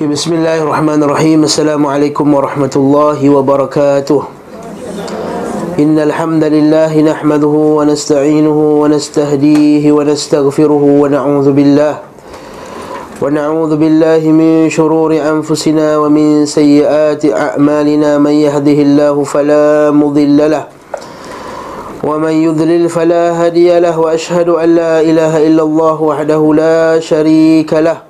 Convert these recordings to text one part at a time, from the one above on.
بسم الله الرحمن الرحيم. السلام عليكم ورحمة الله وبركاته. إن الحمد لله نحمده ونستعينه ونستهديه ونستغفره ونعوذ بالله. ونعوذ بالله من شرور أنفسنا ومن سيئات أعمالنا. من يهده الله فلا مضل له ومن يضلل فلا هادي له. وأشهد أن لا إله إلا الله وحده لا شريك له.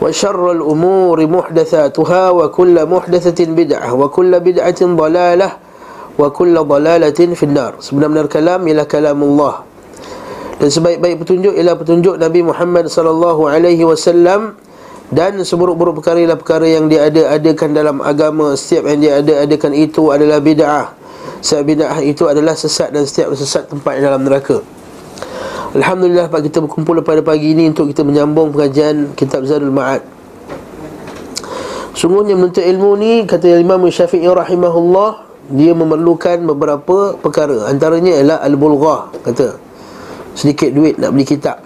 وشر الأمور محدثاتها وكل محدثة بدعة وكل بدعة ضلالة وكل ضلالة في النار sebenar-benar kalam ialah kalam Allah dan sebaik-baik petunjuk ialah petunjuk Nabi Muhammad sallallahu alaihi wasallam dan seburuk-buruk perkara ialah perkara yang dia ada-adakan dalam agama setiap yang dia ada-adakan itu adalah bid'ah sebab bid'ah itu adalah sesat dan setiap sesat tempat dalam neraka Alhamdulillah Pak kita berkumpul pada pagi ini untuk kita menyambung pengajian kitab Zadul Ma'ad. Sungguhnya menuntut ilmu ni kata Imam Syafi'i rahimahullah dia memerlukan beberapa perkara. Antaranya ialah al-bulghah kata. Sedikit duit nak beli kitab.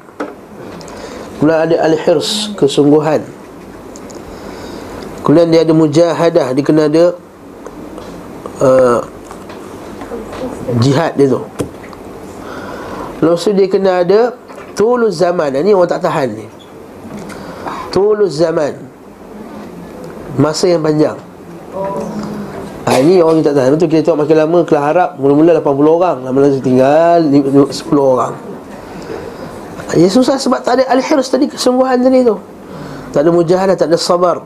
Kemudian ada al-hirs, kesungguhan. Kemudian dia ada mujahadah, dia kena ada uh, jihad dia tu. Lepas dia kena ada Tulus zaman. Ini orang tak tahan ni. Tulus zaman. Masa yang panjang. Ha, Ini orang yang tak tahan. Lepas tu kita tengok makin lama Kelas Arab Mula-mula 80 orang. Lama-lama tinggal 10 orang. Ya susah sebab tak ada Al-Hirs tadi Kesungguhan tadi tu. Tak ada mujahadah Tak ada sabar.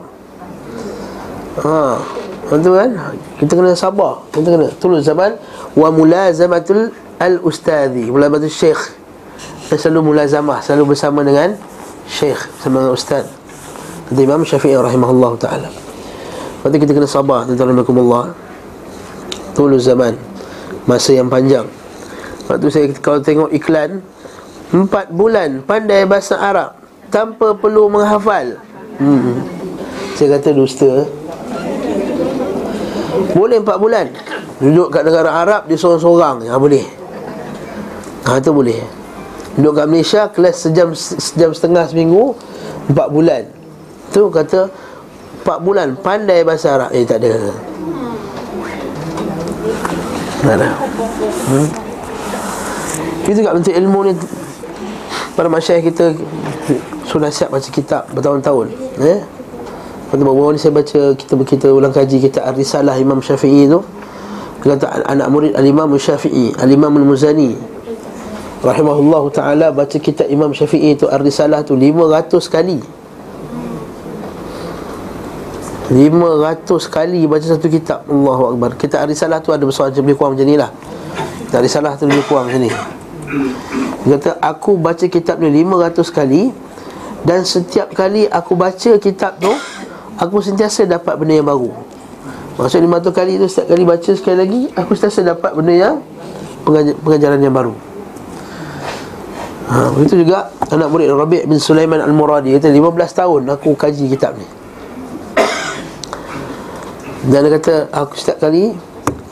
Ha Betul kan? Kita kena sabar. Kita kena Tulus zaman Wa mulazamatul al-ustadhi Mulai syekh Dia selalu mulazamah Selalu bersama dengan syekh Bersama dengan ustaz. Kata Imam Syafi'i rahimahullah ta'ala. Lepas kita kena sabar Tuan-tuan Tulu zaman Masa yang panjang. Waktu saya kalau tengok iklan Empat bulan pandai bahasa Arab Tanpa perlu menghafal. Hmm. Saya kata dusta. Boleh empat bulan. Duduk kat negara Arab Dia seorang-seorang. Ya boleh Ha tu boleh. Duduk kat Malaysia kelas sejam sejam setengah seminggu empat bulan. Tu kata empat bulan pandai bahasa Arab. Eh tak ada. Ada. Hmm? Kita kat bentuk ilmu ni Para masyarakat kita Sudah siap baca kitab bertahun-tahun eh? Pada bawa ni saya baca Kita kita ulang kaji kita Ar-Risalah Imam Syafi'i tu kata anak murid Al-Imam Syafi'i Al-Imam Al-Muzani rahimahullahu taala baca kitab Imam Syafi'i itu Ar-Risalah tu 500 kali. 500 kali baca satu kitab. Allahu Akbar. Kitab Ar-Risalah tu ada macam lebih kurang macam ni lah. Kitab Ar-Risalah tu lebih kurang macam ni. Dia kata aku baca kitab ni 500 kali Dan setiap kali aku baca kitab tu Aku sentiasa dapat benda yang baru. Maksud 500 kali tu setiap kali baca sekali lagi Aku sentiasa dapat benda yang Pengajaran yang baru Ha, begitu juga anak murid Rabi' bin Sulaiman Al-Muradi kata 15 tahun aku kaji kitab ni. Dan dia kata aku setiap kali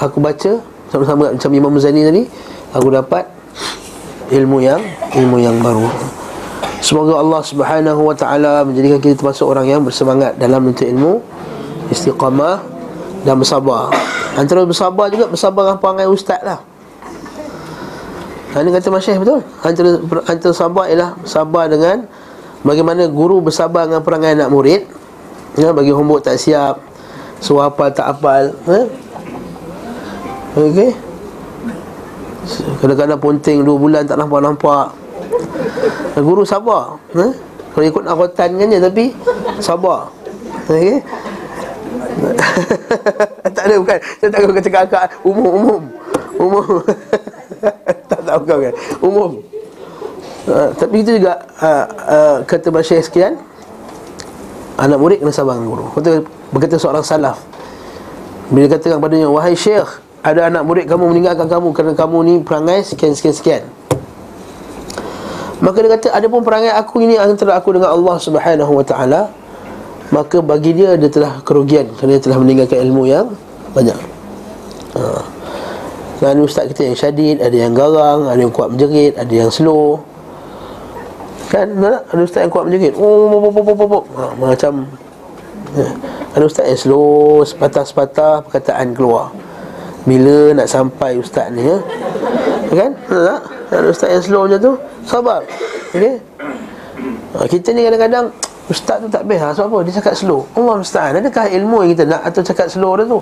aku baca sama-sama macam Imam Muzani tadi aku dapat ilmu yang ilmu yang baru. Semoga Allah Subhanahu wa taala menjadikan kita termasuk orang yang bersemangat dalam menuntut ilmu, istiqamah dan bersabar. Antara bersabar juga bersabar dengan perangai ustaz lah. Ini kata Masyih betul? Antara, antara sabar ialah Sabar dengan Bagaimana guru bersabar dengan perangai anak murid ya, Bagi homework tak siap Suruh hafal tak hafal eh? Okey. Kadang-kadang ponting dua bulan tak nampak-nampak. Guru sabar eh? Kalau ikut nakhotan kan je tapi Sabar. Okey. Tak ada bukan. Saya tak tahu cakap akak Umum Umum. Umum Tak tahu kau kan. Umum. Uh, Tapi itu juga uh, uh, Kata Basyih sekian Anak murid kena sabar dengan guru. Kata, Berkata seorang salaf Bila katakan padanya Wahai syekh Ada anak murid kamu meninggalkan kamu Kerana kamu ni perangai sekian-sekian-sekian Maka dia kata Ada pun perangai aku ini Antara aku dengan Allah subhanahu wa ta'ala Maka bagi dia dia telah kerugian Kerana dia telah meninggalkan ilmu yang banyak. Ha. Dan ustaz kita yang syadid Ada yang garang, ada yang kuat menjerit Ada yang slow Kan, ada ustaz yang kuat menjerit oh, oh, oh, oh, oh. Ha, Macam ya. Ada ustaz yang slow Sepatah-sepatah perkataan keluar Bila nak sampai ustaz ni ya? Kan? Ada ustaz yang slow macam tu Sabar okay? ha, Kita ni kadang-kadang Ustaz tu tak best lah Sebab apa? Dia cakap slow Allah Ustaz Adakah ilmu yang kita nak Atau cakap slow dia tu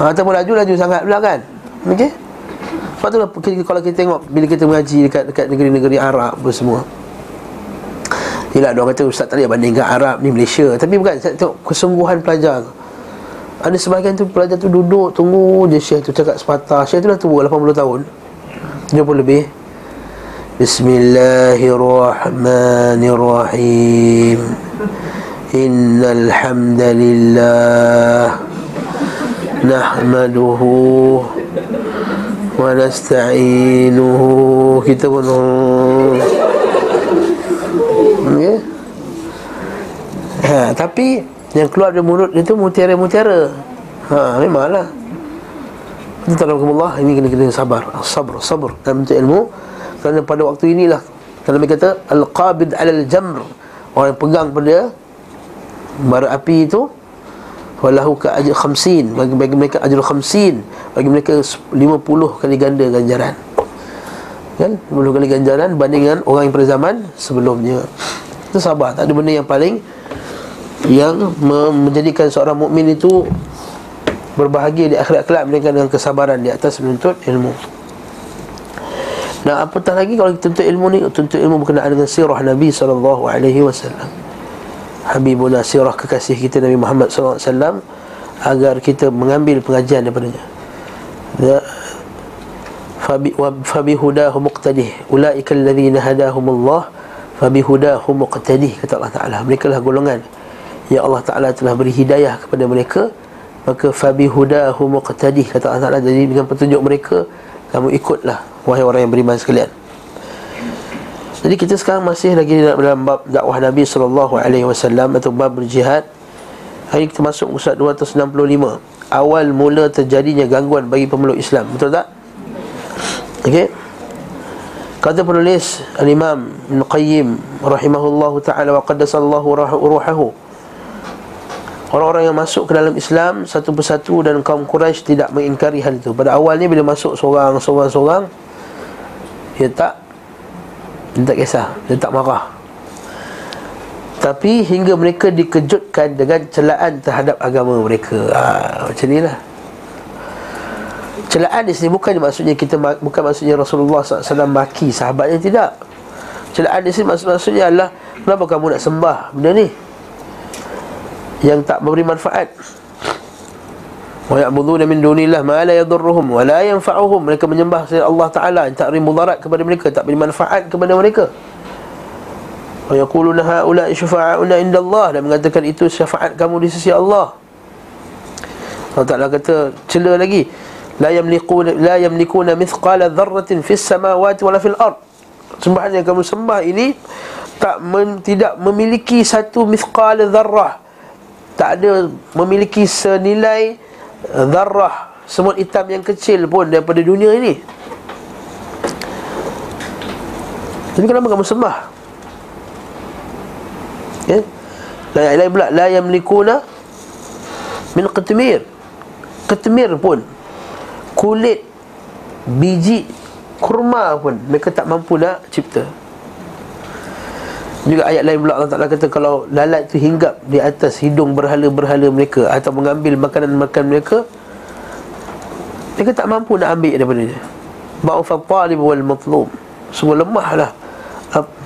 ha, Ataupun laju-laju sangat pula kan? Okey? Lepas tu lah, kalau kita, tengok Bila kita mengaji dekat, dekat negeri-negeri Arab pun semua. Yelah orang kata Ustaz tadi banding dengan Arab ni Malaysia. Tapi bukan saya tengok kesungguhan pelajar. Ada sebahagian tu pelajar tu duduk Tunggu je syekh tu cakap sepatah. Syekh tu dah tua 80 tahun. Dia pun lebih. Bismillahirrahmanirrahim. Innalhamdulillah. نحمده ونستعينه كتاب okay. ha, Tapi yang keluar dari mulut itu mutiara-mutiara Ha, memanglah Allah Ini kena-kena sabar Sabar, sabar Dalam bentuk ilmu kerana pada waktu inilah Kerana mereka kata Al-Qabid al-Jamr Orang yang pegang pada Bara api itu Walahu ka ajr khamsin. Bagi, bagi mereka ajr khamsin. Bagi mereka 50 kali ganda ganjaran. Kan? 50 kali ganjaran Bandingkan orang yang pada zaman sebelumnya. Itu sabar. Tak ada benda yang paling Yang menjadikan seorang mukmin itu Berbahagia di akhirat kelak Melainkan dengan kesabaran di atas menuntut ilmu. Nah, apatah lagi kalau kita tuntut ilmu ni? Tuntut ilmu berkenaan dengan sirah Nabi SAW Habibuna sirah kekasih kita Nabi Muhammad SAW Agar kita mengambil pengajian daripadanya. Ya. Fabi, wa, fabi hudahu muqtadih Ula'ika alladhina hadahumullah Fabi hudahu muqtadih Kata Allah Ta'ala. Mereka lah golongan Ya Allah Ta'ala telah beri hidayah kepada mereka. Maka fabi hudahu muqtadih Kata Allah Ta'ala. Jadi dengan petunjuk mereka Kamu ikutlah Wahai orang yang beriman sekalian Jadi kita sekarang masih lagi dalam bab dakwah Nabi SAW Atau bab berjihad. Hari kita masuk Ustaz 265 Awal mula terjadinya gangguan bagi pemeluk Islam. Betul tak? Okey. Kata penulis Al-Imam Ibn Qayyim Rahimahullahu ta'ala Wa qaddasallahu ruhahu. Orang-orang yang masuk ke dalam Islam Satu persatu dan kaum Quraisy tidak mengingkari hal itu. Pada awalnya bila masuk seorang-seorang dia tak Dia tak kisah Dia tak marah. Tapi hingga mereka dikejutkan Dengan celaan terhadap agama mereka. Ha, Macam ni lah Celaan di sini bukan maksudnya kita Bukan maksudnya Rasulullah SAW maki sahabatnya Tidak. Celaan di sini maksud maksudnya adalah Kenapa kamu nak sembah benda ni? Yang tak memberi manfaat wa ya'buduna min dunillah ma la yadurruhum wa la yanfa'uhum. Mereka menyembah selain Allah taala yang tak beri mudarat kepada mereka tak beri manfaat kepada mereka. Wa yaquluna haula syufa'una indallah. Dan mengatakan itu syafaat kamu di sisi Allah. Allah taala kata cela lagi. La yamliquna la yamlikuna mithqala dharratin fis samawati wala fil ard. Sembahan yang kamu sembah ini tak men, tidak memiliki satu mithqala dharrah tak ada memiliki senilai Zarrah Semut hitam yang kecil pun Daripada dunia ini. Tapi kenapa kamu sembah? Ya? La ilaha pula La yamlikuna Min qatmir Qatmir pun Kulit Biji Kurma pun Mereka tak mampu nak cipta juga ayat lain pula Allah Ta'ala kata Kalau lalat tu hinggap di atas hidung berhala-berhala mereka Atau mengambil makanan-makanan mereka Mereka tak mampu nak ambil daripada dia. Ma'ufat talib wal matlum Semua lemah lah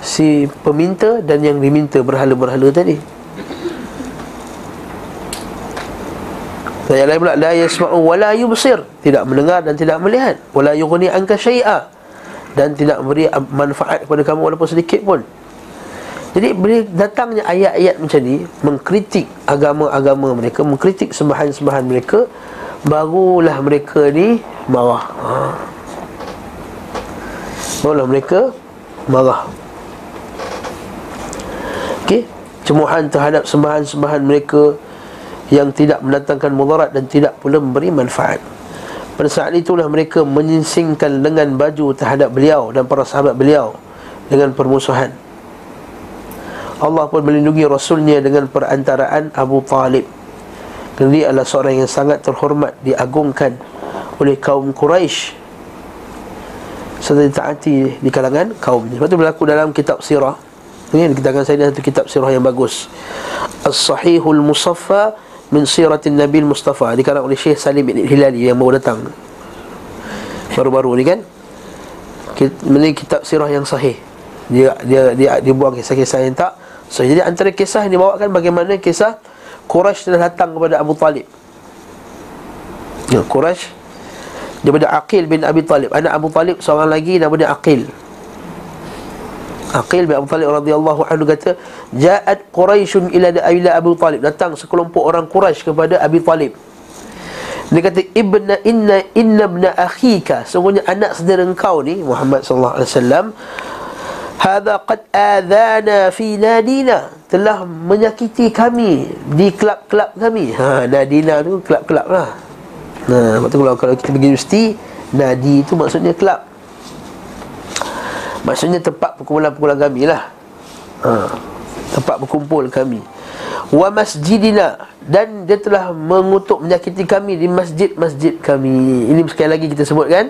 Si peminta dan yang diminta berhala-berhala tadi. Ayat lain pula La yasma'u wa la yubsir. Tidak mendengar dan tidak melihat. Wa la yughni anka syai'a. Dan tidak memberi manfaat kepada kamu walaupun sedikit pun jadi bila datangnya ayat-ayat macam ni Mengkritik agama-agama mereka Mengkritik sembahan-sembahan mereka Barulah mereka ni marah. Ha. Barulah mereka marah. Okey? Cemuhan terhadap sembahan-sembahan mereka Yang tidak mendatangkan mudarat Dan tidak pula memberi manfaat. Pada saat itulah mereka menyingsingkan lengan baju terhadap beliau Dan para sahabat beliau Dengan permusuhan Allah pun melindungi Rasulnya dengan perantaraan Abu Talib. Kerana dia adalah seorang yang sangat terhormat Diagungkan oleh kaum Quraisy. Serta ditaati di kalangan kaum Sebab itu berlaku dalam kitab sirah. Ini kita akan saya satu kitab sirah yang bagus. As-Sahihul Musaffa Min Siratin Nabi Mustafa. Dikarang oleh Syekh Salim bin Hilali yang baru datang. Baru-baru ni kan? Ini kitab sirah yang sahih. Dia dia dia, dia buang kisah-kisah yang tak So jadi antara kisah yang dibawakan bagaimana kisah Quraisy telah datang kepada Abu Talib. Ya, Quraisy daripada Aqil bin Abi Talib. Anak Abu Talib seorang lagi nama dia Aqil. Aqil bin Abu Talib radhiyallahu anhu kata Ja'at Quraisyun ila ila Abu Talib. Datang sekelompok orang Quraisy kepada Abi Talib. Dia kata ibna inna inna ibna akhika. Sungguhnya anak saudara engkau ni Muhammad sallallahu alaihi wasallam Hada qad adhana fi nadina. Telah menyakiti kami Di kelab-kelab kami. Ha, Nadina tu kelab-kelab lah. Nah, ha, kalau, kalau kita pergi universiti Nadi tu maksudnya kelab. Maksudnya tempat perkumpulan-perkumpulan kami lah. Ha, Tempat berkumpul kami. Wa masjidina. Dan dia telah mengutuk menyakiti kami Di masjid-masjid kami. Ini sekali lagi kita sebut kan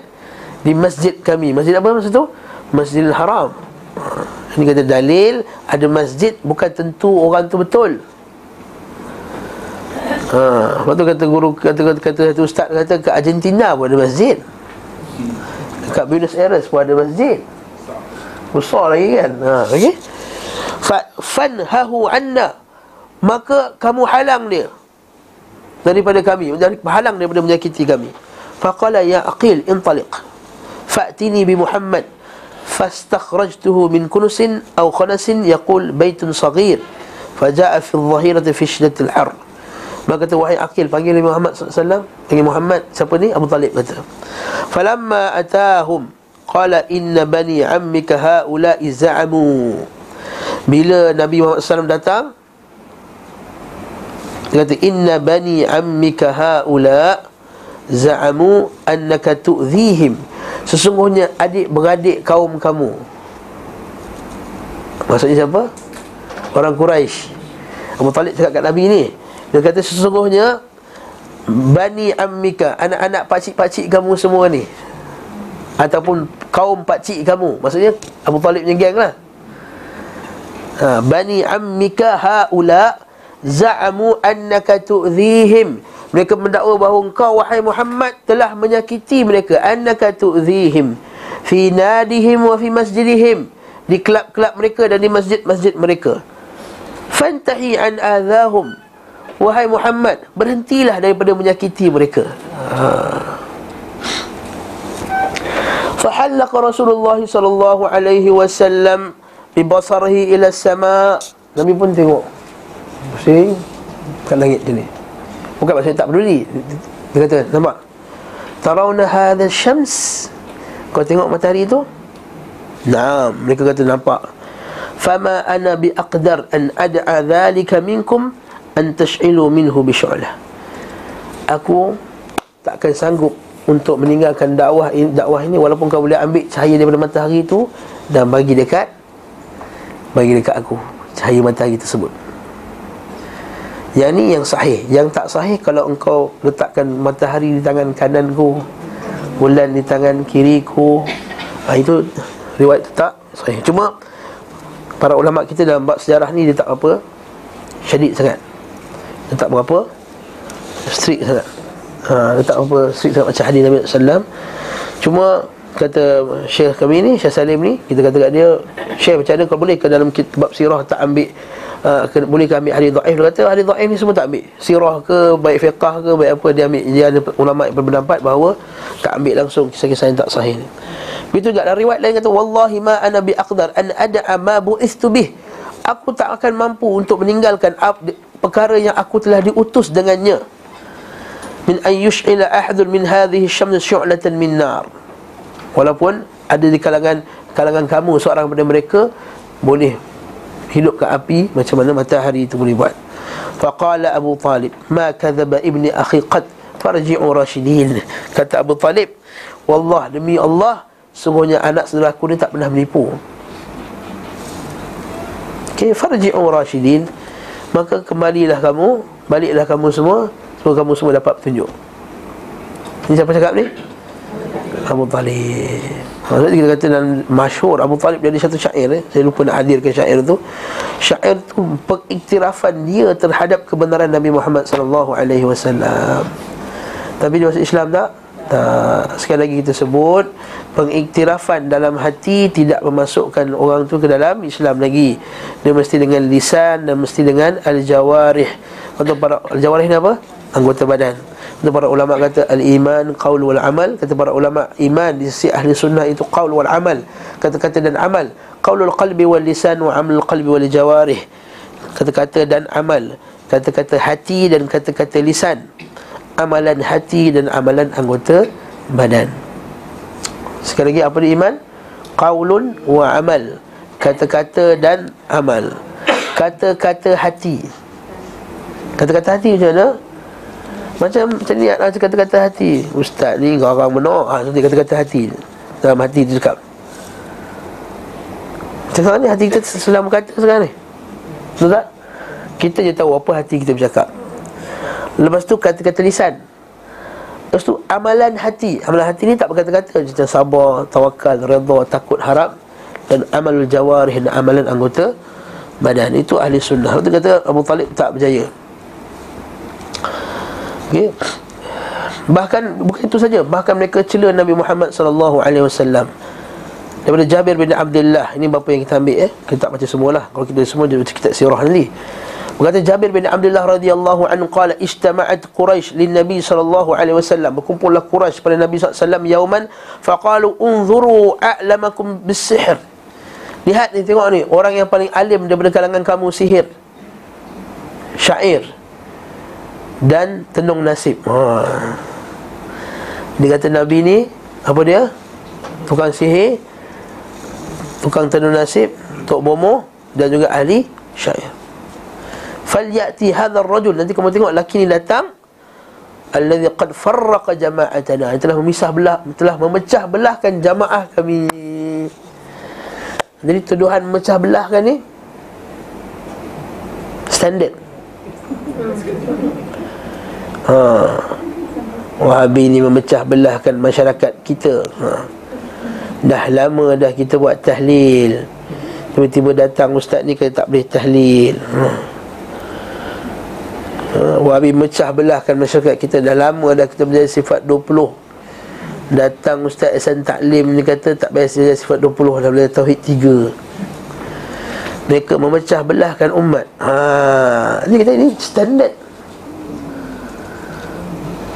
Di masjid kami. Masjid apa maksud tu? Masjidil Haram ini kata dalil Ada masjid bukan tentu orang tu betul Ha, lepas tu kata guru kata kata, kata satu ustaz kata ke Argentina pun ada masjid. Dekat Buenos Aires pun ada masjid. Besar lagi kan. Ha, okey. Fa fanhahu anna. Maka kamu halang dia daripada kami, menjadi halang daripada menyakiti kami. Faqala ya aqil intaliq. Fa'tini bi Muhammad فاستخرجته من كنس أو خنس يقول بيت صغير فجاء في الظهيرة في شدة الحر. Maka kata wahai akil panggil Nabi Muhammad SAW Panggil Muhammad siapa ni? Abu Talib kata. Falamma atahum Qala inna bani ammika haulai za'amu. Bila Nabi Muhammad SAW datang Dia kata inna bani ammika haula' Za'amu annaka tu'zihim Sesungguhnya adik-beradik kaum kamu Maksudnya siapa? Orang Quraisy. Abu Talib cakap kat Nabi ni Dia kata sesungguhnya Bani Ammika Anak-anak pakcik-pakcik kamu semua ni Ataupun kaum pakcik kamu Maksudnya Abu Talib punya geng lah ha, Bani Ammika ha'ula Za'amu annaka tu'zihim mereka mendakwa bahawa engkau wahai Muhammad telah menyakiti mereka. Annaka tu'zihim fi nadihim wa fi masjidihim di kelab-kelab mereka dan di masjid-masjid mereka. Fantahi an adahum wahai Muhammad berhentilah daripada menyakiti mereka. Ha. Fahallaq Rasulullah sallallahu alaihi wasallam bi basarihi ila sama. Nabi pun tengok. Pusing kat langit dia ni. Bukan maksudnya tak peduli. Dia kata nampak? Tarawna hadha syams. Kau tengok matahari itu Naam. Mereka kata nampak. Fama ana bi aqdar An ad'a dhalika minkum An tash'ilu minhu bi syu'lah Aku Takkan sanggup Untuk meninggalkan dakwah ini, dakwah ini Walaupun kau boleh ambil cahaya daripada matahari itu Dan bagi dekat Bagi dekat aku Cahaya matahari tersebut yang ni yang sahih Yang tak sahih kalau engkau letakkan matahari di tangan kananku Bulan di tangan kiriku ha, Itu riwayat itu tak sahih Cuma Para ulama kita dalam bab sejarah ni dia tak apa syadid sangat. Dia tak berapa strict sangat. Ha, dia tak apa strict sangat macam hadis Nabi sallallahu Cuma kata Syekh kami ni, Syekh Salim ni, kita kata kat dia, Syekh macam mana kalau boleh ke dalam bab sirah tak ambil uh, boleh ke ambil hadis dhaif? Dia kata hadis dhaif ni semua tak ambil. Sirah ke baik fiqah ke baik apa dia ambil. Dia ada ulama yang berpendapat bahawa tak ambil langsung kisah-kisah yang tak sahih ni. Begitu juga dalam riwayat lain kata wallahi ma ana bi aqdar an ad'a ma bu'istu bih. Aku tak akan mampu untuk meninggalkan perkara yang aku telah diutus dengannya. Min an yush'ila ahadun min hadhihi syams syu'latan min nar. Walaupun ada di kalangan kalangan kamu seorang daripada mereka boleh hidupkan api macam mana matahari itu boleh buat. Faqala Abu Talib ma kadzaba ibni akhi qad farji'u rashidin. Kata Abu Talib wallah demi Allah sungguhnya anak saudaraku ni tak pernah menipu. Okey farji'u rashidin. Maka kembalilah kamu baliklah kamu semua semua kamu semua dapat petunjuk. Ini siapa cakap ni? Abu Talib Maksudnya kita kata dalam masyhur Abu Talib ada satu syair eh? Saya lupa nak hadirkan syair tu Syair tu pengiktirafan dia terhadap kebenaran Nabi Muhammad sallallahu alaihi wasallam. Tapi dia masuk Islam tak? Tak. Sekali lagi kita sebut pengiktirafan dalam hati tidak memasukkan orang tu ke dalam Islam lagi. Dia mesti dengan lisan dan mesti dengan al-jawarih. Untuk para al-jawarih ni apa? Anggota badan. Kata para ulama kata al-iman qaul wal amal. Kata para ulama iman di sisi ahli sunnah itu qaul wal amal. Kata-kata dan amal. Qaulul qalbi wal lisan wa amalul qalbi wal jawarih. Kata-kata dan amal. Kata-kata hati dan kata-kata lisan. Amalan hati dan amalan anggota badan. Sekali lagi apa dia iman? Qaulun wa amal. Kata-kata dan amal. Kata-kata hati. Kata-kata hati macam mana? Macam macam ni macam kata-kata hati. Ustaz ni orang menolak. Ha, Nanti kata-kata hati. Dalam hati tu cakap. Sekarang ni hati kita sedang berkata sekarang ni. Betul tak? Kita je tahu apa hati kita bercakap. Lepas tu kata-kata lisan. Lepas tu amalan hati. Amalan hati ni tak berkata-kata Macam sabar, tawakal, redha, takut, harap. Dan amal jawarih dan amalan anggota badan. Itu ahli sunnah. Lepas tu kata Abu Talib tak berjaya Okay. Bahkan bukan itu saja, bahkan mereka cela Nabi Muhammad sallallahu alaihi wasallam. Daripada Jabir bin Abdullah, ini bapa yang kita ambil eh. Kita tak baca semualah. Kalau kita semua dia kitab sirah nanti. Berkata Jabir bin Abdullah radhiyallahu anhu qala ijtama'at Quraisy lin Nabi sallallahu alaihi wasallam. Berkumpullah Quraisy pada Nabi sallallahu alaihi wasallam yauman faqalu unzuru a'lamakum bis-sihr. Lihat ni tengok ni orang yang paling alim daripada kalangan kamu sihir. Syair dan tenung nasib. Ha. Dia kata Nabi ni apa dia? Tukang sihir, tukang tenung nasib, tok bomo dan juga ahli syair. Falyati hadzal rajul nanti kamu tengok laki ni datang alladhi qad farraqa jama'atana telah memisah belah telah memecah belahkan jamaah kami jadi tuduhan memecah belahkan ni standard ha. Wahabi ni memecah belahkan masyarakat kita ha. Dah lama dah kita buat tahlil Tiba-tiba datang ustaz ni kata tak boleh tahlil ha. ha. Wahabi memecah belahkan masyarakat kita Dah lama dah kita menjadi sifat 20 Datang Ustaz Ihsan Taklim ni kata tak biasa jadi sifat 20 dah boleh tauhid 3 Mereka memecah belahkan umat ha. Ini kita ini standard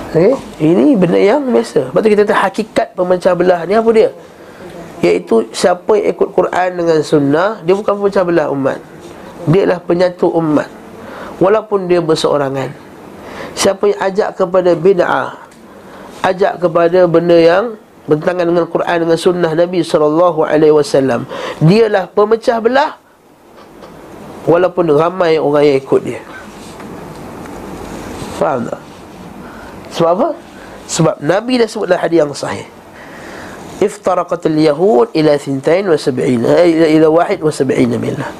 Okay? Ini benda yang biasa Lepas tu kita tahu hakikat pemecah belah ni apa dia? Iaitu siapa yang ikut Quran dengan sunnah Dia bukan pemecah belah umat Dia adalah penyatu umat Walaupun dia berseorangan Siapa yang ajak kepada bid'ah Ajak kepada benda yang Bertentangan dengan Quran dengan sunnah Nabi SAW Dialah pemecah belah Walaupun ramai orang yang ikut dia Faham tak? Sebab apa? Sebab Nabi dah sebut dalam hadis yang sahih. Iftaraqatul yahud ila 72 ila ila 71 millah.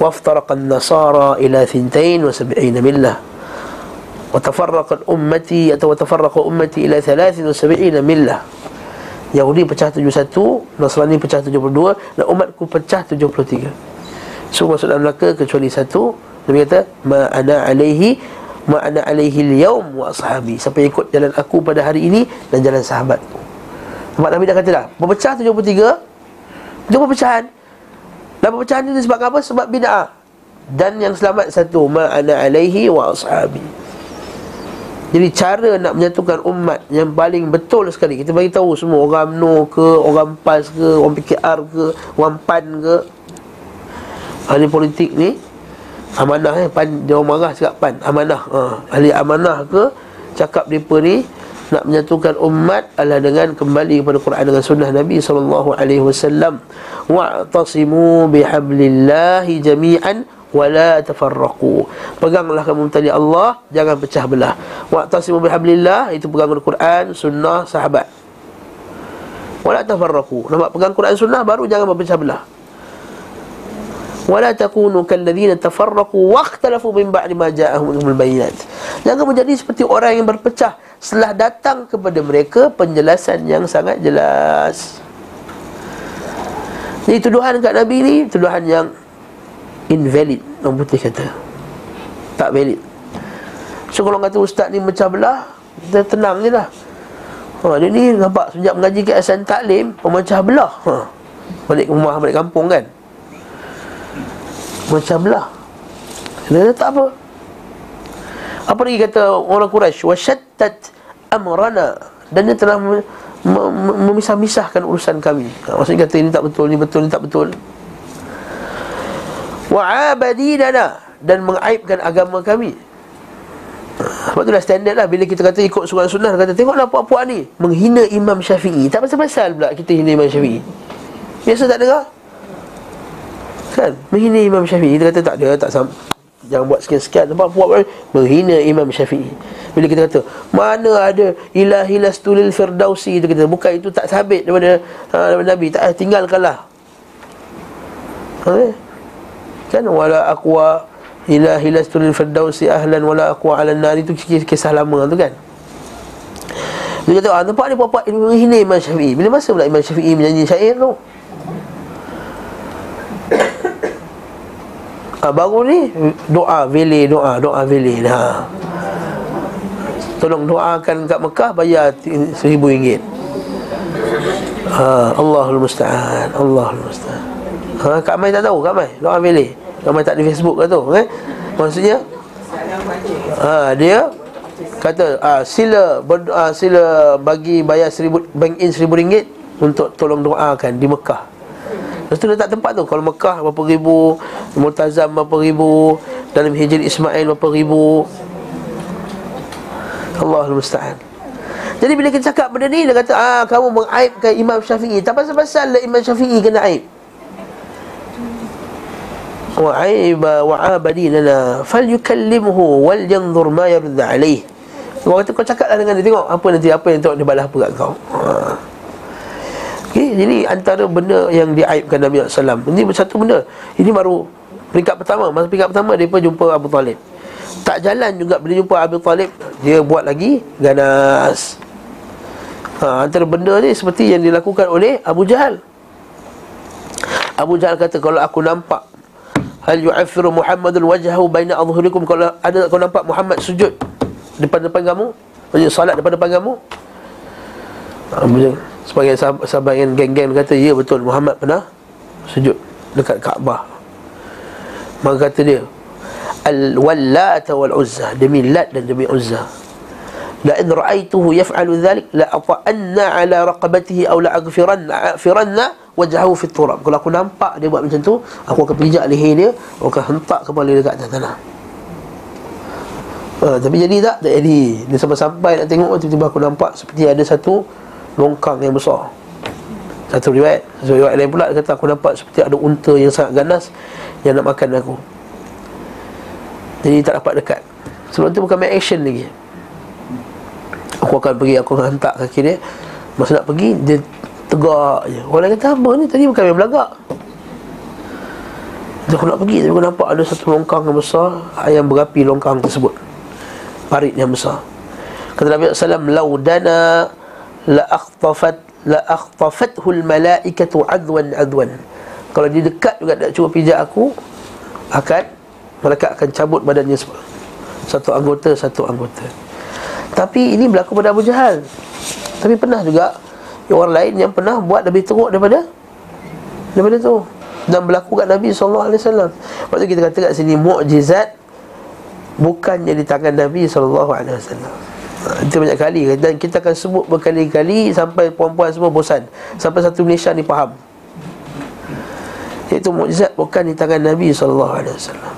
Wa iftaraqan nasara ila 72 millah. Wa ummati atau wa tafarraqa ummati ila 73 millah. Yahudi pecah 71, Nasrani pecah 72 dan umatku pecah 73. Semua masuk dalam neraka kecuali satu Nabi kata Ma ana alaihi Ma ana alaihi liyawm wa ashabi. Siapa yang ikut jalan aku pada hari ini Dan jalan sahabatku Sebab Nabi dah kata dah Berpecah 73 Itu perpecahan. Dan perpecahan itu sebab apa? Sebab bid'ah. Dan yang selamat satu Ma ana alaihi wa ashabi. Jadi cara nak menyatukan umat yang paling betul sekali Kita bagi tahu semua orang UMNO ke, orang PAS ke, orang PKR ke, orang PAN ke. Ahli politik ni Amanah eh, PAN, dia orang marah cakap PAN, amanah. Ha. Ahli amanah ke, cakap mereka ni Nak menyatukan umat adalah dengan kembali kepada Quran dengan sunnah Nabi SAW Wa'tasimu bihablillahi jami'an wala tafarraqu. Peganglah kamu tali Allah jangan pecah belah. Wa'tasimu bihablillah itu pegang Al-Quran sunnah sahabat. Wala tafarraqu. Nampak pegang Quran sunnah baru jangan berpecah belah wala takunu kalladzina tafarraqu waqtalafu min ba'di ma ja'ahum al-bayyinat jangan menjadi seperti orang yang berpecah. Setelah datang kepada mereka penjelasan yang sangat jelas. Jadi tuduhan kat Nabi ni tuduhan yang invalid orang putih kata. Tak valid. So kalau kata ustaz ni macam belah kita tenang je lah. Ha, dia ni nampak sejak mengaji ke asan taklim pemecah belah. Ha. balik rumah balik kampung kan macam belah. Dia kata tak apa. Apa lagi kata orang Quraisy wasyattat amrana. Dan dia telah memisah-misahkan urusan kami. Maksudnya kata ini tak betul ini betul ini tak betul. Wa'abadinana. Dan mengaibkan agama kami. Sebab itulah standard lah. Bila kita kata ikut surah sunnah Kata tengoklah puak-puak ni. Menghina Imam Syafi'i. Tak pasal-pasal pula kita hina Imam Syafi'i. Biasa tak dengar Kan? Menghina Imam Syafi'i. Kita kata tak ada tak sam Jangan buat sekian-sekian. Nampak puak Menghina Imam Syafi'i. Bila kita kata Mana ada Ilahi lastulil firdausi? Itu kita Bukan itu tak sabit daripada, ha, daripada Nabi. Tak tinggalkanlah. Ha, kan? Wala aqwa ila hilastul firdausi ahlan wala aqwa ala nar. Itu kisah lama tu kan? Dia kata ah, nampak ni apa-apa menghina Imam Syafi'i. Bila masa pula Imam Syafi'i menyanyi syair tu ah, baru ni doa vele doa doa vele ha. tolong doakan kat Mekah bayar seribu ringgit. Ha, Allahul Musta'an Allahul Musta'an. Ha, Kak Mai tak tahu Kak Mai? Doa vele Ramai tak di Facebook ke tu eh? Maksudnya ha, Dia Kata ha, sila ber, ha, Sila bagi bayar seribu Bank in seribu ringgit Untuk tolong doakan di Mekah Lepas tu letak tempat tu. Kalau Mekah berapa ribu Multazam berapa ribu Dalam Hijri Ismail berapa ribu. Allahul Musta'an. Jadi bila kita cakap benda ni Dia kata ah, Kamu mengaibkan Imam Syafi'i. Tak pasal-pasal Imam Syafi'i kena aib. Wa aiba wa abadi lana falyukallimhu wal yanzur ma yurd alaih kau kata kau cakaplah dengan dia tengok apa nanti apa yang tengok dia balas apa kat kau. Ha. Okay, jadi antara benda yang diaibkan Nabi SAW Ini satu benda. Ini baru peringkat pertama. Masa peringkat pertama dia pun jumpa Abu Talib. Tak jalan juga. Bila jumpa Abu Talib Dia buat lagi ganas. Ha, Antara benda ni seperti yang dilakukan oleh Abu Jahal. Abu Jahal kata kalau aku nampak Hal yu'afiru Muhammadun wajahu baina adhurikum Kalau ada kau nampak Muhammad sujud Depan-depan kamu salat depan-depan kamu Sebagai sahabat, yang geng-geng kata Ya betul Muhammad pernah Sujud dekat Kaabah. Maka kata dia Al-Wallata wal-Uzza Demi Lat dan demi Uzza. La in ra'aituhu yaf'alu dhalik La ata'anna ala raqabatihi Aw la agfiranna wajahu fi turab. Kalau aku nampak dia buat macam tu aku akan pijak leher dia aku akan hentak kepala dia dekat tanah. Uh, tapi jadi tak? Tak jadi. Dia sampai-sampai nak tengok tiba-tiba aku nampak seperti ada satu longkang yang besar. Satu riwayat satu riwayat lain pula dia kata aku nampak seperti ada unta yang sangat ganas yang nak makan aku. Jadi tak dapat dekat. Sebab tu bukan main action lagi. Aku akan pergi aku akan hentak kaki dia. Masa nak pergi dia tegak je. Orang lain kata apa ni? Tadi bukan yang belagak. Dia aku nak pergi Tapi aku nampak ada satu longkang yang besar Ayam berapi longkang tersebut. Parit yang besar. Kata Nabi SAW Laudana La akhtafat La akhtafathul malaikatu adwan adwan Kalau dia dekat juga tak cuba pijak aku akan malaikat akan cabut badannya satu anggota satu anggota. Tapi ini berlaku pada Abu Jahal. Tapi pernah juga orang lain yang pernah buat lebih teruk daripada daripada tu dan berlaku kat Nabi sallallahu alaihi wasallam. Waktu kita kata kat sini mukjizat bukannya di tangan Nabi sallallahu alaihi wasallam. Itu banyak kali dan kita akan sebut berkali-kali sampai puan-puan semua bosan. Sampai satu Malaysia ni faham. Itu mukjizat bukan di tangan Nabi wasallam.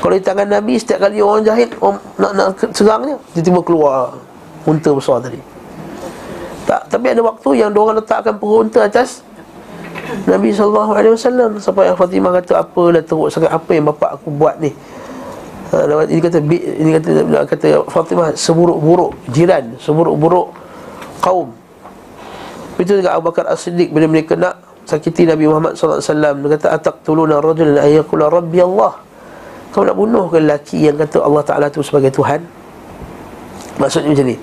Kalau di tangan Nabi setiap kali orang jahit orang nak nak serangnya, dia tiba keluar unta besar tadi. Tak, tapi ada waktu yang orang letakkan perut unta atas Nabi wasallam sampai Fatimah kata apalah teruk sangat apa yang bapak aku buat ni. Ha, ini kata ini kata kata Fatimah seburuk-buruk jiran, seburuk-buruk kaum. Itu juga Abu Bakar As-Siddiq bila mereka nak sakiti Nabi Muhammad sallallahu alaihi wasallam dia kata ataqtuluna rajulan ay yaqula rabbi Allah. Kau nak bunuh ke lelaki yang kata Allah Taala tu sebagai Tuhan? Maksudnya macam ni.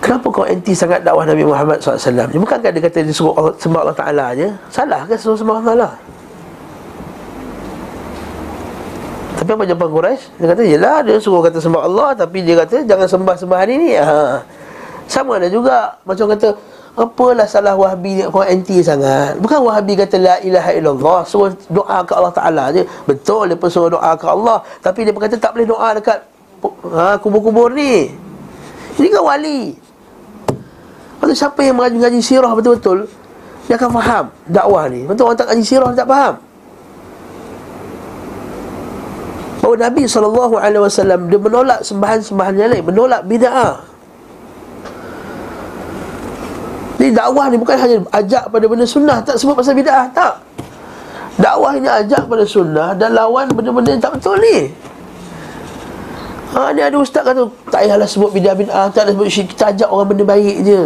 Kenapa kau anti sangat dakwah Nabi Muhammad SAW? Bukankah dia kata dia suruh Allah, sembah Allah Ta'ala je? Salah ke suruh sembah Allah Ta'ala? Tapi apa jawapan Quraisy? Dia kata, yelah dia suruh kata sembah Allah Tapi dia kata, jangan sembah-sembah hari ni ha. Sama ada juga Macam kata, apalah salah Wahabi ni Kau anti sangat. Bukan Wahabi kata, la ilaha illallah Suruh doa ke Allah Ta'ala je. Betul, dia pun suruh doa ke Allah Tapi dia kata, tak boleh doa dekat ha, Kubur-kubur ni. Ini kan wali. Maksudnya siapa yang mengaji, mengaji sirah betul-betul Dia akan faham dakwah ni. Betul orang tak mengaji sirah tak faham Bahawa Nabi SAW Dia menolak sembahan-sembahan yang lain Menolak bida'ah Jadi dakwah ni bukan hanya ajak pada benda sunnah Tak sebut pasal bida'ah, tak. Dakwah ini ajak pada sunnah Dan lawan benda-benda yang tak betul ni. Ha, ni ada ustaz kata Tak payahlah sebut bid'ah bid'ah Tak ada sebut syirik Kita ajak orang benda baik je.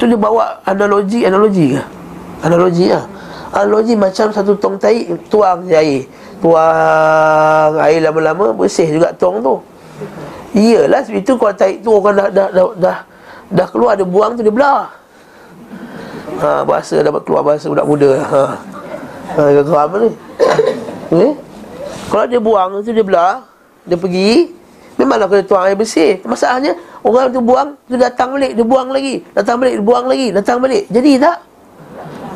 Tu dia bawa analogi Analogi ke? Analogi lah Analogi macam satu tong tai Tuang je air Tuang air lama-lama Bersih juga tong tu Iyalah sebab itu kalau tai tu orang dah, dah, dah, dah, dah keluar Dia buang tu dia belah Ha, bahasa dapat keluar bahasa budak muda ha. Ha, geram ni eh? Kalau dia buang tu dia belah Dia pergi Memanglah kena tuang air bersih Masalahnya Orang tu buang Dia datang balik Dia buang lagi Datang balik Dia buang lagi Datang balik Jadi tak?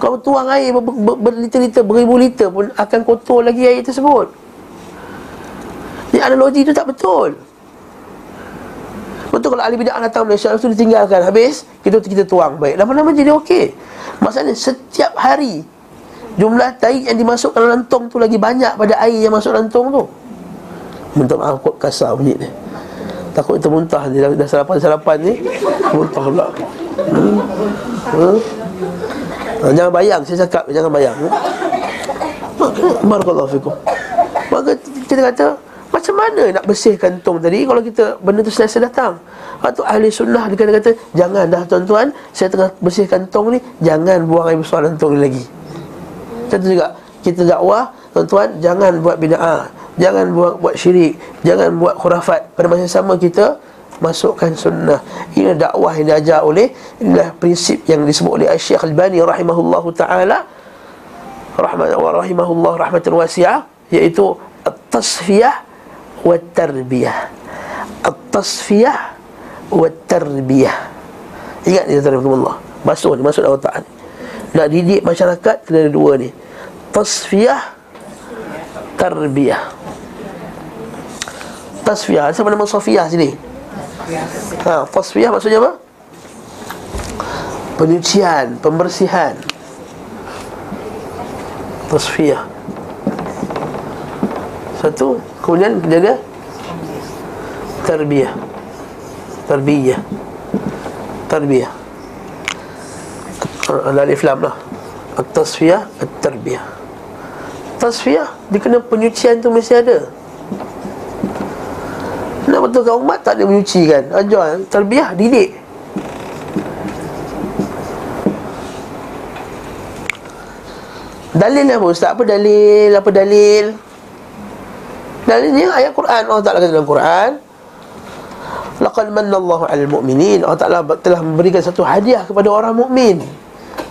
Kalau tuang air ber, ber, berliter-liter Beribu liter pun Akan kotor lagi air tersebut. Jadi analogi tu tak betul. Betul kalau ahli bid'ah datang Malaysia Lepas tu ditinggalkan Habis Kita kita tuang. Baik Lama-lama jadi okey. Masalahnya setiap hari Jumlah taik yang dimasukkan dalam tong tu Lagi banyak pada air yang masuk dalam tong tu. Minta maaf kot kasar bunyi ni. Takut kita muntah ni Dah sarapan-sarapan ni. Muntah pula. Hmm. Hmm. Ha, Jangan bayang Saya cakap Jangan bayang. Hmm. Barakallahu fikum. Maka kita kata Macam mana nak bersihkan tong tadi Kalau kita Benda tu selesa datang? Waktu ahli sunnah Dia kata, kata Jangan dah tuan-tuan Saya tengah bersihkan tong ni Jangan buang air besar dalam tong ni lagi. Contoh juga. Kita dakwah Tuan-tuan Jangan buat bida'ah Jangan buat buat syirik Jangan buat khurafat. Pada masa sama kita Masukkan sunnah. Ini dakwah yang diajar oleh Inilah prinsip yang disebut oleh Syekh Al-Bani Rahimahullah Ta'ala. Wa rahimahullah rahmatan wasi'ah Iaitu At-tasfiyah Wa-tarbiyah At-tasfiyah Wa-tarbiyah Ingat ni tuan Allah Masuk ni, masuk dalam ni. Nak didik masyarakat Kena ada dua ni. Tasfiyah Tarbiyah. Tasfiyah Siapa nama Sofiyah sini? Ha, tasfiyah maksudnya apa? Penyucian, pembersihan. Tasfiyah Satu Kemudian jaga Tarbiyah. Tarbiyah. Tarbiyah. Alif Lam lah. At-tasfiyah At-tarbiyah. Tasfiyah Dia kena penyucian tu mesti ada nak betulkan umat tak ada menyucikan Ajar Terbiah didik Dalil apa Ustaz? Apa dalil? Apa dalil? Dalilnya ayat Quran Allah Ta'ala kata dalam Quran Laqad manna Allahu 'alal mu'minin. Allah Taala telah memberikan satu hadiah kepada orang mukmin.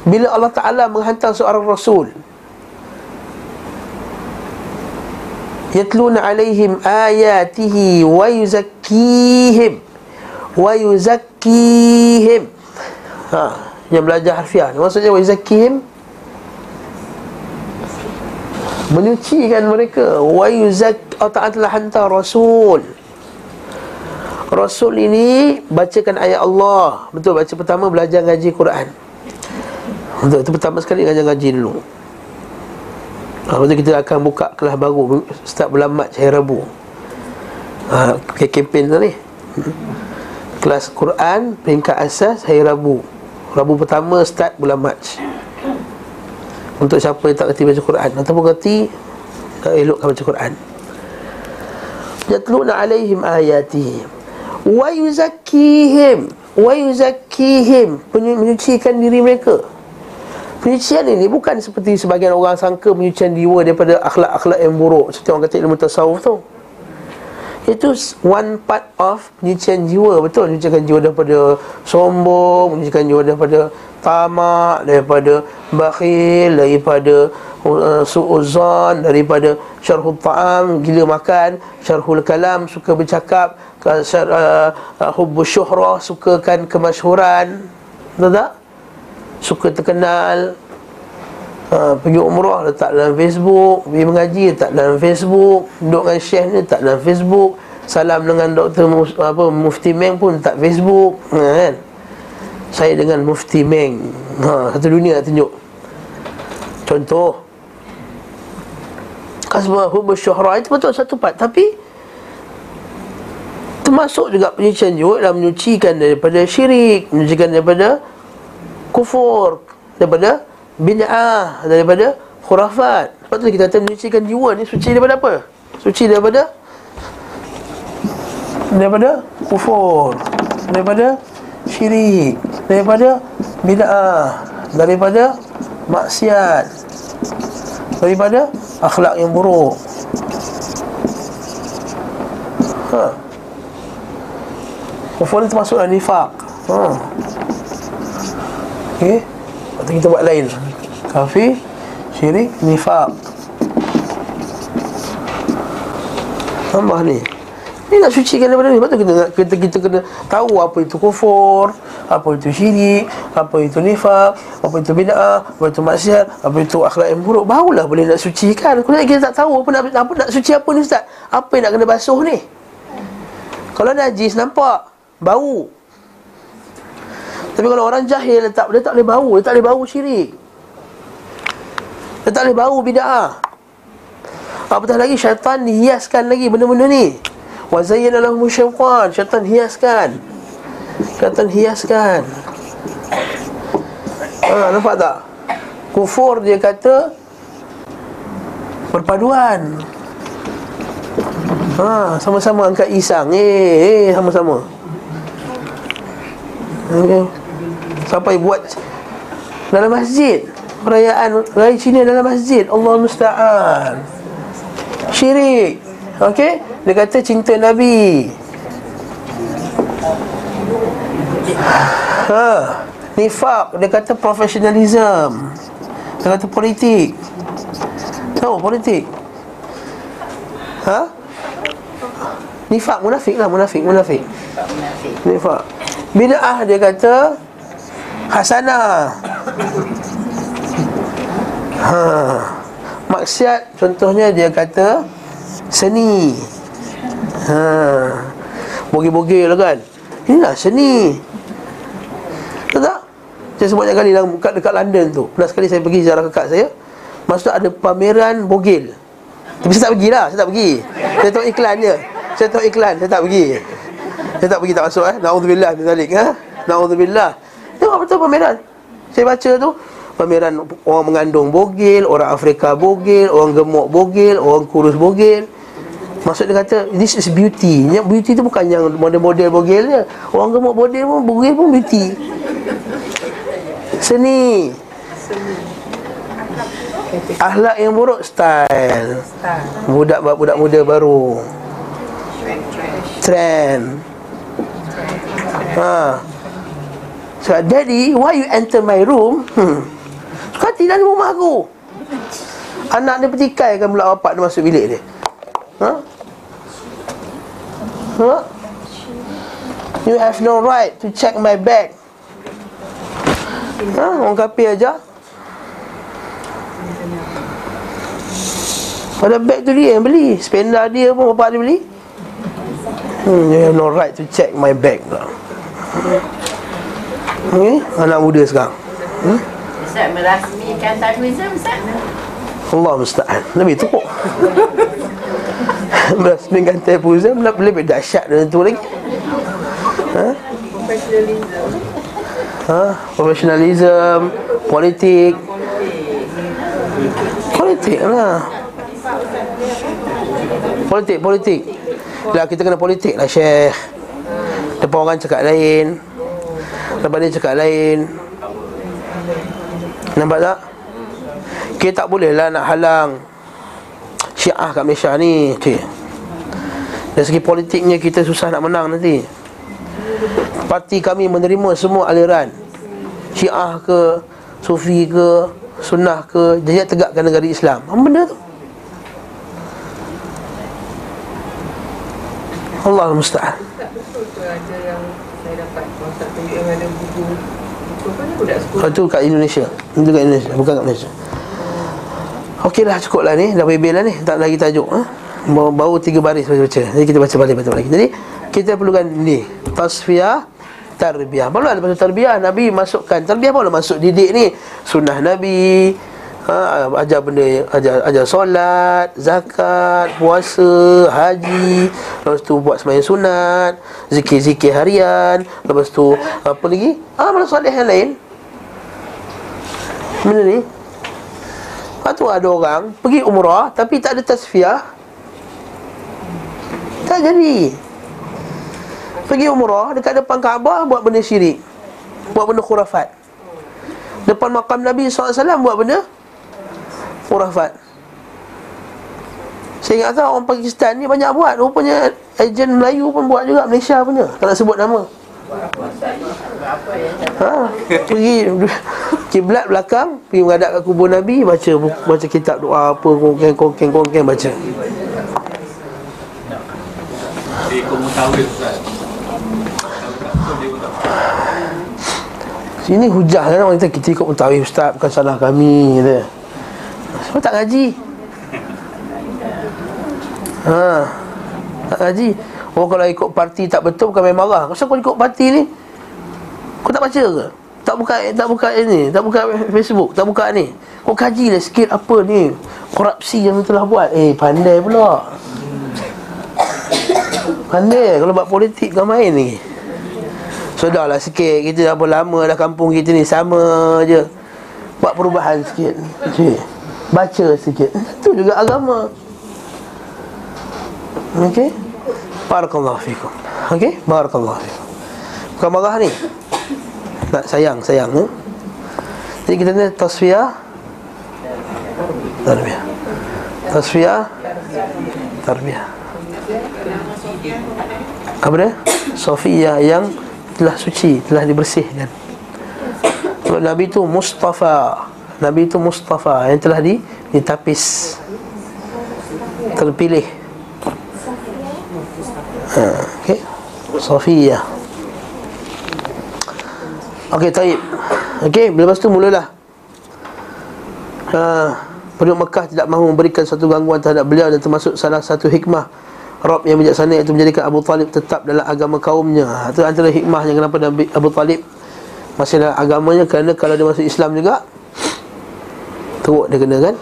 Bila Allah Taala menghantar seorang rasul yatluna alaihim ayatihi wa yuzakkihim. Wa yuzakkihim. Ha yang belajar harfiah maksudnya wa yuzakkihim? Menyucikan mereka. Wa yuzak Allah Ta'ala telah hantar rasul. Rasul ini bacakan ayat Allah. Betul, baca pertama belajar ngaji Quran. Betul, itu pertama sekali ngaji ngaji dulu Lepas tu kita akan buka kelas baru Start bulan Mac hari Rabu. Ha, Kempen tu ni. Kelas Quran Peringkat asas hari Rabu. Rabu pertama start bulan Mac. Untuk siapa yang tak kerti baca Quran. Ataupun kerti Tak elokkan baca Quran. Yatluna alaihim ayati Wa yuzakkihim. Wa yuzakkihim. Menyucikan diri mereka Penyucian ini bukan seperti sebagian orang sangka Menyucian jiwa daripada akhlak-akhlak yang buruk. Seperti orang kata ilmu tasawuf. Tu itu one part of penyucian jiwa. Betul penyucian jiwa daripada sombong penyucian jiwa daripada tamak, daripada bakhil, daripada uh, su'uzan, daripada syarhul ta'am, gila makan, syarhul kalam, suka bercakap, syar, uh, uh, hubbu syuhrah, sukakan kemasyhuran, betul tak? Suka terkenal, uh, pergi umrah letak dalam Facebook, pergi mengaji letak dalam Facebook, duduk dengan syekh ni letak dalam Facebook, salam dengan doktor apa, mufti Meng pun letak Facebook, kan? Saya dengan Mufti Meng ha, Satu dunia nak tunjuk Contoh Kasbah Hubus Syuhra Itu betul satu part Tapi Termasuk juga penyucian juga Dalam menyucikan daripada syirik Menyucikan daripada Kufur Daripada Bid'ah Daripada Khurafat. Sebab tu kita kata menyucikan jiwa ni Suci daripada apa? Suci daripada Daripada Kufur Daripada Syirik daripada bid'ah daripada maksiat daripada akhlak yang buruk. Ha. Kufur itu termasuk dalam nifaq ha okey atau kita buat lain. Kafir syirik nifaq. Tambah ni. Ini nak sucikan daripada ni. Sebab tu kita, kita, kita kena tahu apa itu kufur Apa itu syirik Apa itu nifak Apa itu bid'ah Apa itu maksiat Apa itu akhlak yang buruk. Barulah boleh nak sucikan. Kalau kita tak tahu apa nak, apa nak suci apa ni Ustaz. Apa yang nak kena basuh ni? Kalau najis nampak. Bau Tapi kalau orang jahil Dia tak, dia tak boleh bau Dia tak boleh bau syirik. Dia tak boleh bau bid'ah. Apatah lagi? Syaitan hiaskan lagi benda-benda ni. Wa zayyana lahum syaitan. Syaitan hiaskan. Syaitan hiaskan. Ha, Nampak tak? Kufur dia kata Perpaduan ha, Sama-sama angkat isang. Eh, eh sama-sama. Okay. Sampai buat Dalam masjid Perayaan Raya Cina dalam masjid Allah Musta'an Syirik Okey, dia kata cinta Nabi. Ha, nifak dia kata professionalism. Dia kata politik. Tahu politik? Ha? Nifak munafik lah munafik munafik. Nifak. Bid'ah dia kata hasanah. Ha. Maksiat contohnya dia kata Seni ha. Bogil-bogil lah kan Inilah seni Tahu tak? Saya sebutnya kali dalam dekat, dekat London tu Pernah sekali saya pergi ziarah kakak saya Maksud ada pameran bogil Tapi saya tak pergi lah, saya tak pergi Saya tengok iklan je Saya tengok iklan, saya tak pergi Saya tak pergi, tak masuk eh Na'udzubillah, misalnya ha? Na'udzubillah Tengok betul pameran. Saya baca tu Pameran orang mengandung bogil Orang Afrika bogil Orang gemuk bogil Orang kurus bogil. Maksud dia kata This is beauty. Yang Beauty tu bukan yang model-model bogel je Orang gemuk model pun Bogel pun beauty. Seni. Ahlak yang buruk Style. Budak-budak muda baru. Trend. Ha So daddy Why you enter my room Hmm Kau tidak di rumah aku Anak dia petikai kan pula bapak dia masuk bilik dia Ha? Ha? You have no right to check my bag. Ha? Orang kafir aja. Pada bag tu dia yang beli Spender dia pun bapak dia beli hmm, You have no right to check my bag lah Okay, anak muda sekarang. Hmm? Ustaz merasmikan Tahuizm Ustaz. Allah musta'an. Lebih teruk Merasmikan Tahuizm Lebih dahsyat dengan tu lagi. Ha? Ha? Professionalism Politik. Politik lah. Politik, politik. Dah kita kena politik lah Syekh. Depan orang cakap lain Depan dia cakap lain Nampak tak? Kita tak boleh lah nak halang Syiah kat Malaysia ni Cik Dari segi politiknya kita susah nak menang nanti Parti kami menerima semua aliran Syiah ke Sufi ke Sunnah ke Jadi tegakkan negara Islam Apa benda tu? Allah musta'an. Oh, itu kat Indonesia. Itu kat Indonesia Bukan kat Malaysia. Okeylah cukup lah ni. Dah bebel lah ni. Tak lagi tajuk ha? Baru tiga baris baca-baca. Jadi kita baca balik baca balik. Jadi kita perlukan ni. Tasfiyah Tarbiyah. Baru ada pasal tarbiyah. Nabi masukkan. Tarbiyah baru masuk didik ni. Sunnah Nabi ha, ajar benda ajar ajar solat, zakat, puasa, haji, lepas tu buat sembahyang sunat, zikir-zikir harian, lepas tu apa lagi? Amal soleh yang lain. Mana ni? Lepas tu ada orang pergi umrah tapi tak ada tasfiyah. Tak jadi. Pergi umrah dekat depan Kaabah buat benda syirik. Buat benda khurafat. Depan makam Nabi SAW buat benda khurafat ingat tahu orang Pakistan ni banyak buat. Rupanya ejen Melayu pun buat juga Malaysia punya. Tak nak sebut nama. Ha, Pergi Kiblat belakang Pergi menghadap kat kubur Nabi Baca baca kitab doa apa Kongkeng kongkeng kongkeng baca. Sini hujah kan orang kata kita ikut mutawih ustaz bukan salah kami kata. Sebab tak ngaji Ha Tak ngaji Oh kalau ikut parti tak betul bukan main marah Kenapa kau ikut parti ni Kau tak baca ke tak buka tak buka ini, tak buka Facebook, tak buka ni. Kau kaji lah sikit apa ni korupsi yang telah buat. Eh pandai pula. Pandai kalau buat politik kau main ni. Sudahlah sikit kita dah lama dah kampung kita ni sama je. Buat perubahan sikit. Cik. Baca sikit. Itu juga agama. Okey? Barakallahu fikum. Okey? Barakallahu fikum. Bukan marah ni. Tak sayang Sayang eh? Jadi kita ni Tasfiyah. Tarbiyah. Tasfiyah. Tarbiyah. Apa dia? Sofiyah yang telah suci Telah dibersihkan. Nabi tu Mustafa Nabi itu Mustafa yang telah di, ditapis. Terpilih. Ha, Okay Sofia. Okey, taib. Okey, lepas tu mulalah. Ha, Penduduk Mekah tidak mahu memberikan satu gangguan terhadap beliau Dan termasuk salah satu hikmah Rob yang bijaksana itu menjadikan Abu Talib tetap dalam agama kaumnya. Itu antara hikmahnya kenapa Abu Talib Masih dalam agamanya Kerana kalau dia masuk Islam juga teruk dia kena kan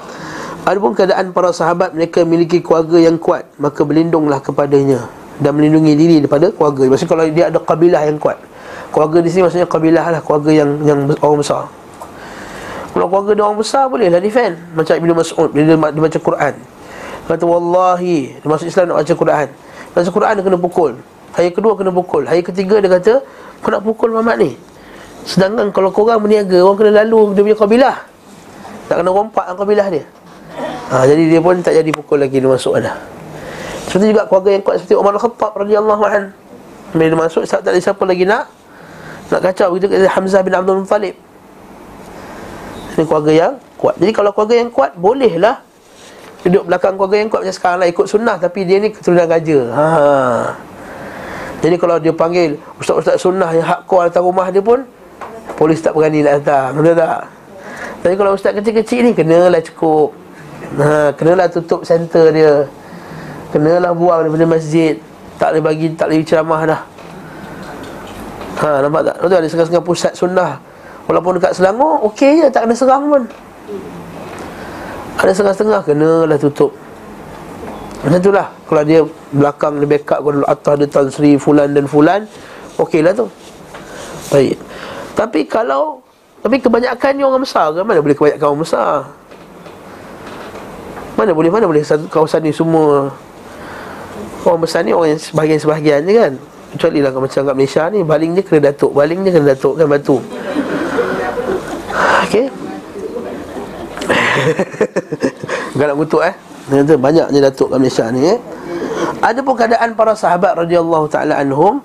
Adapun keadaan para sahabat mereka memiliki keluarga yang kuat maka berlindunglah kepadanya dan melindungi diri daripada keluarga. Maksudnya kalau dia ada kabilah yang kuat. Keluarga di sini maksudnya kabilah lah keluarga yang yang orang besar. Kalau keluarga dia orang besar bolehlah defend macam Ibnu Mas'ud bila dia, dia baca Quran. Kata wallahi dia masuk Islam nak baca Quran. Baca Quran dia kena pukul. Hari kedua kena pukul. Hari ketiga dia kata kau nak pukul Muhammad ni. Sedangkan kalau korang berniaga orang kena lalu dia punya kabilah. Tak kena rompak dengan kabilah dia. Ha, Jadi dia pun tak jadi pukul lagi Dia masuk ada Seperti juga keluarga yang kuat Seperti Umar Al-Khattab radhiyallahu an. Bila dia masuk Tak ada siapa lagi nak Nak kacau. Begitu kata Hamzah bin Abdul Muttalib. Ini keluarga yang kuat. Jadi kalau keluarga yang kuat Bolehlah Duduk belakang keluarga yang kuat. Macam sekarang lah Ikut sunnah. Tapi dia ni keturunan raja. Ha. Jadi kalau dia panggil Ustaz-ustaz sunnah yang hak kuat atas rumah dia pun Polis tak berani nak datang. Betul tak? Tapi kalau ustaz kecil-kecil ni Kenalah cukup. Ha, Kenalah tutup center dia. Kenalah buang daripada masjid. Tak boleh bagi, tak boleh ceramah dah. Ha, nampak tak? Betul ada setengah-setengah pusat sunnah. Walaupun dekat Selangor, okey je, tak kena serang pun. Ada setengah-setengah Kenalah tutup. Macam itulah Kalau dia belakang Dia backup Kalau atas ada Tan Sri Fulan dan Fulan Okey lah tu. Baik. Tapi kalau Tapi kebanyakannya orang besar kan Mana boleh kebanyakan orang besar? Mana boleh Mana boleh satu kawasan ni semua? Orang besar ni Orang yang sebahagian-sebahagian je kan? Kecuali lah macam kat Malaysia ni Baling dia kena datuk Baling dia kena datuk kan batu. Okey. Bukan nak kutuk eh? Kata banyaknya Datuk kat Malaysia ni eh? Ada pun keadaan para sahabat radhiyallahu taala anhum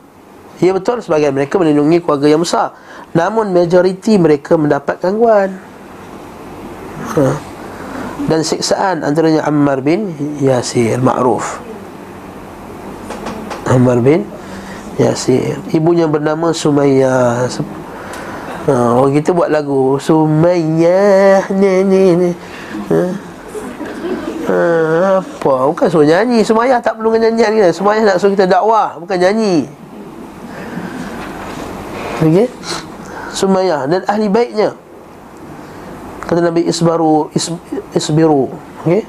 Ya betul sebagian mereka melindungi keluarga yang besar Namun majoriti mereka mendapat gangguan ha. Dan siksaan antaranya Ammar bin Yasir Ma'ruf Ammar bin Yasir Ibunya bernama Sumayyah Ha, orang kita buat lagu Sumayyah ni ni ni. Ha. ha apa? Bukan suruh nyanyi. Sumayyah tak perlu nyanyian ni. Sumayyah nak suruh kita dakwah, bukan nyanyi. Okey. Sumayyah dan ahli baiknya. Kata Nabi isbaru is, isbiru. Okey.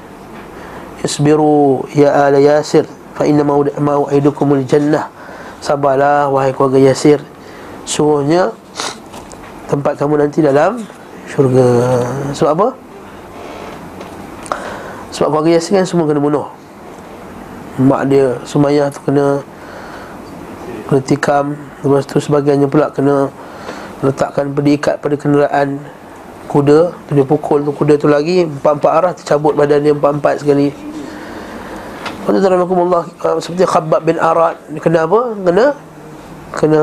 Isbiru ya ala Yasir fa inna mau'idukumul jannah. Sabarlah wahai keluarga Yasir. Suruhnya tempat kamu nanti dalam syurga. Sebab apa? Sebab keluarga Yasin kan semua kena bunuh. Mak dia Sumayyah tu kena kena tikam, lepas tu sebagainya pula kena letakkan pedikat pada kenderaan kuda, tu dia pukul tu kuda tu lagi empat-empat arah tercabut badan dia empat-empat sekali. Lepas tu Allah uh, seperti Khabbab bin Arad. Kena apa? Kena kena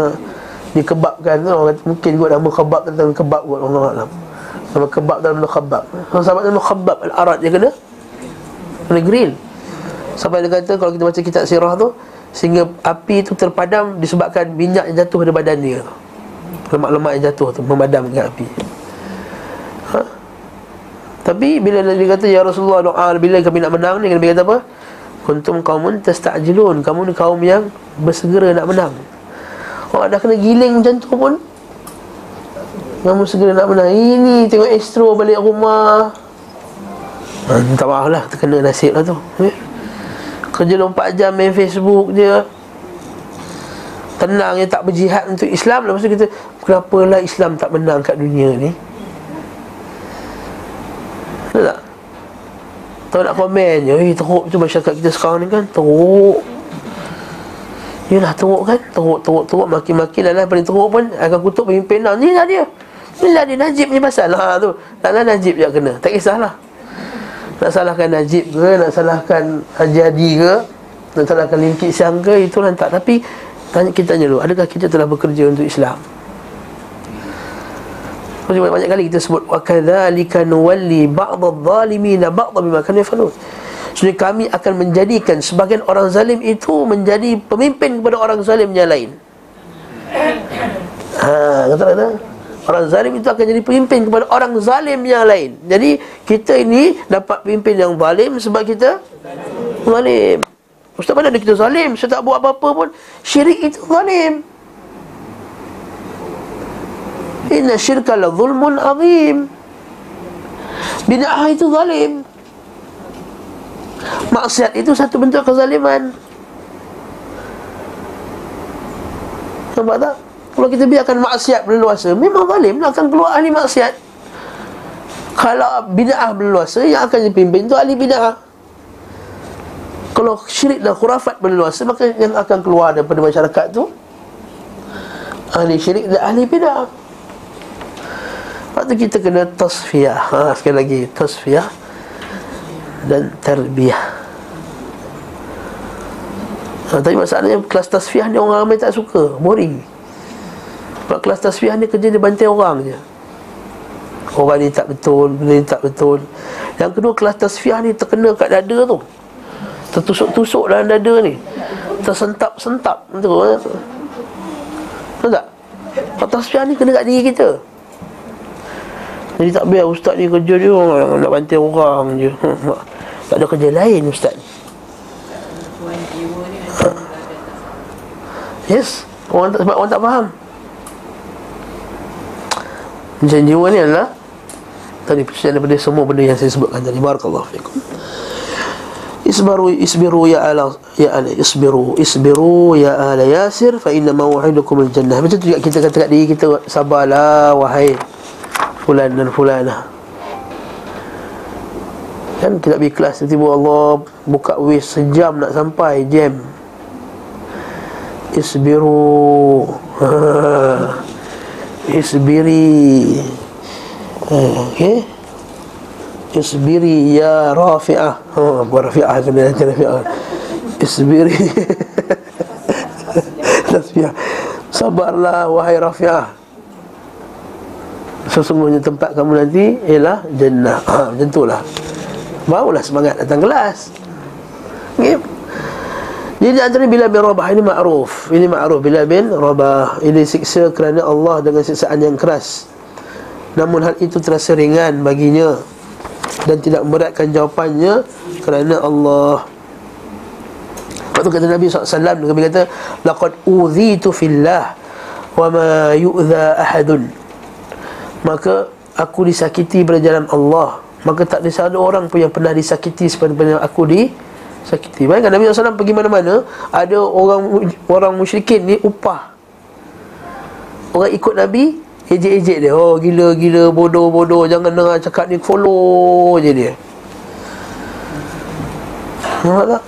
dikebabkan orang kata mungkin kot nama kebab tentang kebab kot orang alam nama kebab dalam nama kebab kalau sahabat nama kebab al-arad dia kena. Kena grill. Sampai dia kata kalau kita baca kitab sirah tu sehingga api tu terpadam disebabkan minyak yang jatuh dari badan dia lemak-lemak yang jatuh tu memadamkan api. Ha? tapi bila dia kata ya Rasulullah doa bila kami nak menang ni Nabi kata apa? Kuntum qaumun tastajilun. Kamu ni kaum yang bersegera nak menang. Kalau dah kena giling macam tu pun Kamu segera nak menang. Ini tengok Astro balik rumah. Minta maaf lah Terkena nasib lah tu. Eh? Kerja 24 jam main Facebook je. Tenang je tak berjihad untuk Islam. Lepas tu kita Kenapalah Islam tak menang kat dunia ni? Tahu tak? Tahu nak komen je Eh teruk tu masyarakat kita sekarang ni kan Teruk. Yalah teruk kan? Teruk, teruk, teruk. Makin-makin lah Paling teruk pun. Akan kutuk pemimpin. Lah Ni lah dia. Ni lah dia Najib ni pasal. Ha, tu. Tak lah Najib je kena. Tak kisahlah Nak salahkan Najib ke Nak salahkan Haji Hadi ke Nak salahkan Limkit Siang ke Itulah tak. Tapi tanya, Kita tanya dulu Adakah kita telah bekerja untuk Islam? Banyak-banyak kali kita sebut wa kadzalika nuwalli ba'd adh-dhalimin ba'd bima kanu yafalun. Sebenarnya kami akan menjadikan sebagian orang zalim itu menjadi pemimpin kepada orang zalim yang lain. Ha, kata kata orang zalim itu akan jadi pemimpin kepada orang zalim yang lain. Jadi kita ini dapat pemimpin yang zalim sebab kita zalim. Ustaz mana ada kita zalim? Saya tak buat apa-apa pun. Syirik itu zalim. Inna syirka la zulmun azim. Bid'ah itu zalim. Maksiat itu satu bentuk kezaliman Nampak tak? Kalau kita biarkan maksiat berluasa Memang zalim lah. Akan keluar ahli maksiat. Kalau bid'ah berluasa Yang akan dipimpin itu ahli bid'ah. Kalau syirik dan khurafat berluasa Maka yang akan keluar daripada masyarakat itu Ahli syirik dan ahli bid'ah. Lepas tu kita kena tasfiyah. Ha, Sekali lagi tasfiyah dan tarbiyah. Ha, Tapi masalahnya kelas tasfiyah ni orang ramai tak suka. Boring Sebab kelas tasfiyah ni kerja dia bantai orang je. Orang ni tak betul, benda ni tak betul. Yang kedua kelas tasfiah ni terkena kat dada tu. Tertusuk-tusuk dalam dada ni. Tersentap-sentap tu eh. Tahu tak? Kelas tasfiah ni kena kat diri kita. Jadi tak biar ustaz ni kerja dia Nak bantai orang je. Tak ada kerja lain ustaz. Yes. Orang tak, sebab orang tak faham Macam jiwa ni adalah Tadi percaya daripada semua benda yang saya sebutkan tadi Barakallahu fikum Isbaru isbiru ya ala ya ala isbiru isbiru ya ala yasir fa inna maw'idukum al jannah. Macam tu juga kita kata kat diri kita sabarlah wahai fulan dan fulana. Kan kita pergi kelas tiba-tiba Allah buka wis sejam nak sampai jam isbiru isbiri. Okey. Isbiri ya rafi'ah. Ha bukan rafi'ah kena kena rafi'ah. Isbiri. Tasbih. Sabarlah wahai rafi'ah. Sesungguhnya tempat kamu nanti ialah jannah. Ha macam itulah barulah semangat datang kelas. Okay. Jadi antara Bilal bin Rabah ini ma'ruf. Ini ma'ruf. Bilal bin Rabah. Ini siksa kerana Allah dengan siksaan yang keras. Namun hal itu terasa ringan baginya Dan tidak memberatkan jawapannya Kerana Allah. Lepas tu kata Nabi SAW Nabi kata Laqad udhitu fillah Wa ma yu'dha ahadun. Maka aku disakiti berjalan Allah. Maka tak ada satu orang pun yang pernah disakiti Seperti aku di sakiti. Bayangkan Nabi SAW pergi mana-mana Ada orang orang musyrikin ni upah Orang ikut Nabi Ejek-ejek dia Oh gila-gila bodoh-bodoh Jangan dengar cakap ni follow je dia Nampak tak?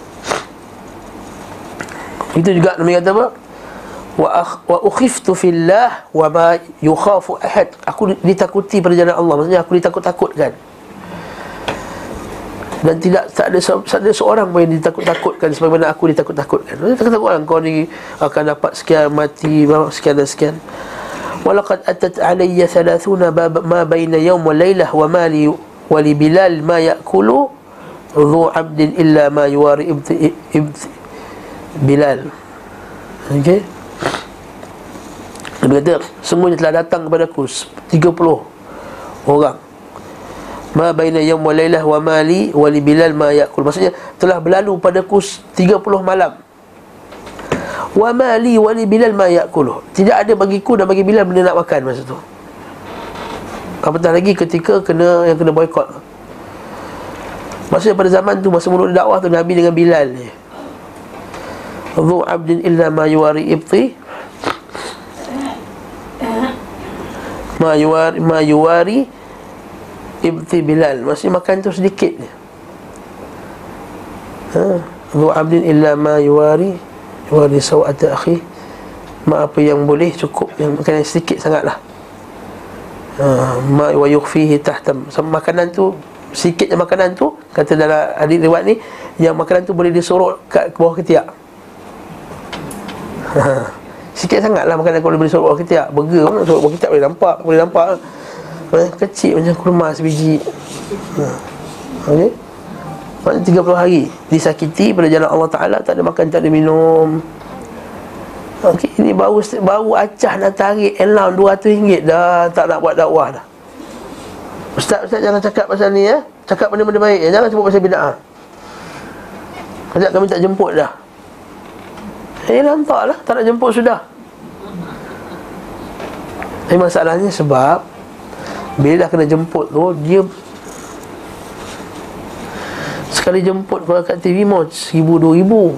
Itu juga Nabi kata apa? Wa, wa ukhiftu fillah wa ma yukhafu ahad Aku ditakuti pada jalan Allah Maksudnya aku ditakut-takutkan dan tidak tak ada, tak ada seorang pun yang ditakut-takutkan sebagaimana aku ditakut-takutkan. Dia takut-takutkan kau ni akan dapat sekian mati sekian dan sekian. Walaqad atat alayya 30 ma baina yawm wa laylah wa ma li wa li bilal ma ya'kulu dhu 'abdin illa ma yuwari ibti, ibti bilal. Okey. Dia kata, semuanya telah datang kepada aku 30 orang ma baina yawm wa lailah wa mali wa li bilal ma yakul. Maksudnya telah berlalu padaku 30 malam. Wa mali wa li bilal ma yakul. Tidak ada bagiku dan bagi bilal benda nak makan masa tu. Apatah lagi ketika kena yang kena boikot maksudnya pada zaman tu masa mula dakwah tu nabi dengan bilal ni. Dhu abdin illa ma yuwari ibti. Ma yuwari Ma yuwari ibti Bilal. Maksudnya makan tu sedikit je ha? Dhu abdin illa ma yuwari Yuwari sawata akhi. Ma apa yang boleh cukup Yang makan yang sedikit sangat lah ha, Ma wa yukhfihi tahtam. Makanan tu Sikitnya makanan tu Kata dalam hadis riwayat ni Yang makanan tu boleh disorok kat bawah ketiak. Ha, Sikit sangat lah makanan kalau boleh sorok bawah ketiak. Burger pun sorok bawah ketiak boleh nampak Boleh nampak eh, Kecil macam kurma sebiji ha. Okey Maksudnya 30 hari Disakiti pada jalan Allah Ta'ala Tak ada makan, tak ada minum Okey, ini baru baru acah nak tarik allowance 200 ringgit dah tak nak buat dakwah dah. Ustaz ustaz jangan cakap pasal ni ya. Cakap benda-benda baik ya. Jangan sebut pasal bid'ah. Sekejap kami tak jemput dah. Eh lantak lah, tak nak jemput sudah. Tapi masalahnya sebab bila dah kena jemput tu Dia Sekali jemput kalau kat TV mau Seribu dua ribu.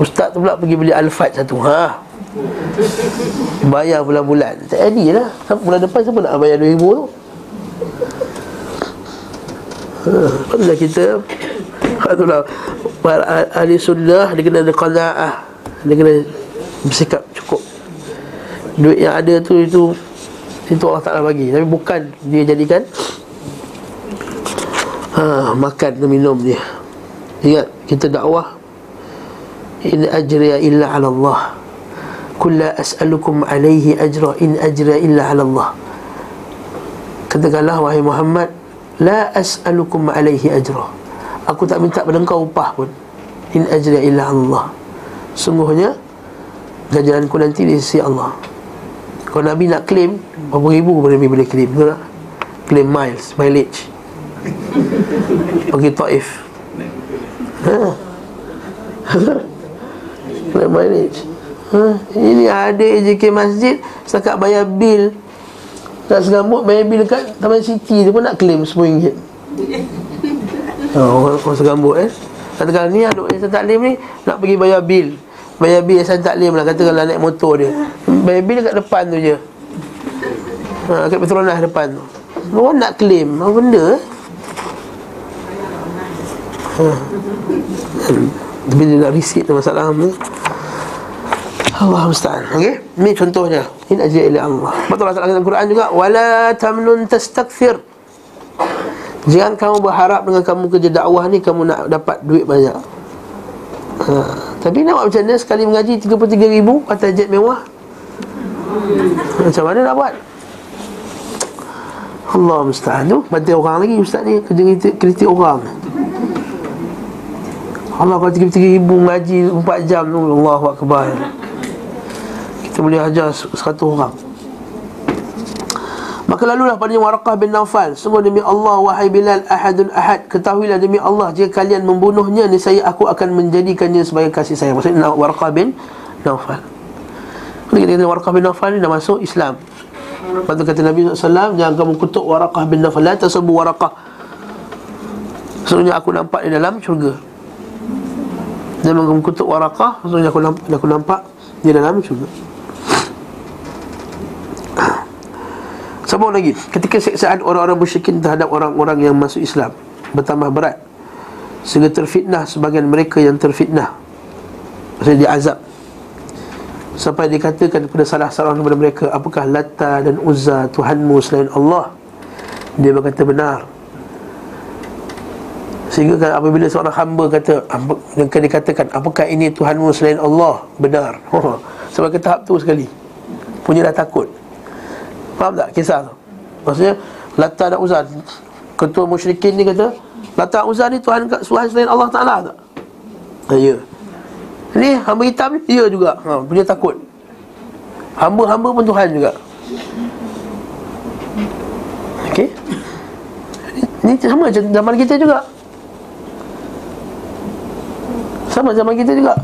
Ustaz tu pula pergi beli Alphard satu Ha. Bayar bulan-bulan. Tak jadi lah. Bulan depan siapa nak bayar dua ribu tu? Ha, itulah kita Itulah Ahli sunnah Dia kena ada Dia kena bersikap cukup. Duit yang ada tu Itu itu Allah Ta'ala bagi. Tapi bukan dia jadikan ha, Makan dan minum dia. Ingat kita dakwah In ajriya illa ala Allah. Kulla as'alukum alaihi ajra In ajriya illa ala Allah. Katakanlah wahai Muhammad La as'alukum alaihi ajra. Aku tak minta pada engkau upah pun. In ajra illa Allah. Sungguhnya Ganjaranku nanti di sisi Allah Kalau Nabi nak claim Berapa ribu pun Nabi boleh claim Betul tak? Claim miles, mileage. Pergi Taif. Ha? Claim mileage. Ha? Ini ada ke masjid Setakat bayar bil. Nak segambut bayar bil dekat Taman City tu pun nak claim RM10 Oh, orang, orang segambut eh. Katakan ni aduk Yayasan Taklim ni Nak pergi bayar bil Bayar bil Yayasan Taklim lah Katakanlah naik motor dia. Bayar bil dekat depan tu je. Ha, Dekat Petronas depan tu. Orang nak claim Apa benda eh? Ha. Dia nak receipt tu masalah ni Allah musta'an. Okey Ini contohnya. Ini ajiyah ila Allah. Betul Allah dalam Quran juga? Wala tamnun tastakfir. Jangan kamu berharap dengan kamu kerja dakwah ni Kamu nak dapat duit banyak ha. Tapi nak buat macam mana Sekali mengaji 33 ribu Atas jet mewah? Macam mana nak buat? Allah musta'an tu Bantai orang lagi ustaz ni. Kerja kritik, kritik orang. Allah kalau 33 ribu mengaji 4 jam tu Allahu Akbar. Kita boleh ajar satu orang Maka lalulah pada Warakah bin Naufal Sungguh demi Allah Wahai Bilal Ahadun Ahad Ketahuilah demi Allah Jika kalian membunuhnya Nisaya aku akan menjadikannya Sebagai kasih sayang. Maksudnya Warakah bin Naufal kita kata Warakah bin Naufal ni Dah masuk Islam. Lepas tu kata Nabi SAW Jangan kamu kutuk Warakah bin Naufal La tasabu Warakah Sebenarnya aku nampak di dalam syurga. Jangan kamu kutuk Warakah Sebenarnya aku aku nampak di dalam syurga Sambung lagi. Ketika seksaan orang-orang musyrikin terhadap orang-orang yang masuk Islam Bertambah berat. Sehingga terfitnah sebagian mereka yang terfitnah. Maksudnya diazab Sampai dikatakan kepada salah seorang daripada mereka Apakah Lata dan Uzza Tuhanmu selain Allah? Dia berkata benar. Sehingga apabila seorang hamba kata Yang dikatakan Apakah ini Tuhanmu selain Allah? Benar. Sampai ke tahap tu sekali. Punya dah takut Faham tak kisah tu? Maksudnya Lata dan Uzan Ketua musyrikin ni kata Lata dan Uzan ni Tuhan, Tuhan selain Allah Ta'ala tak? Ha, ya. Ni hamba hitam ni Ya juga. Ha, Punya takut. Hamba-hamba pun Tuhan juga. Okey. Ni sama macam zaman kita juga. Sama zaman kita juga.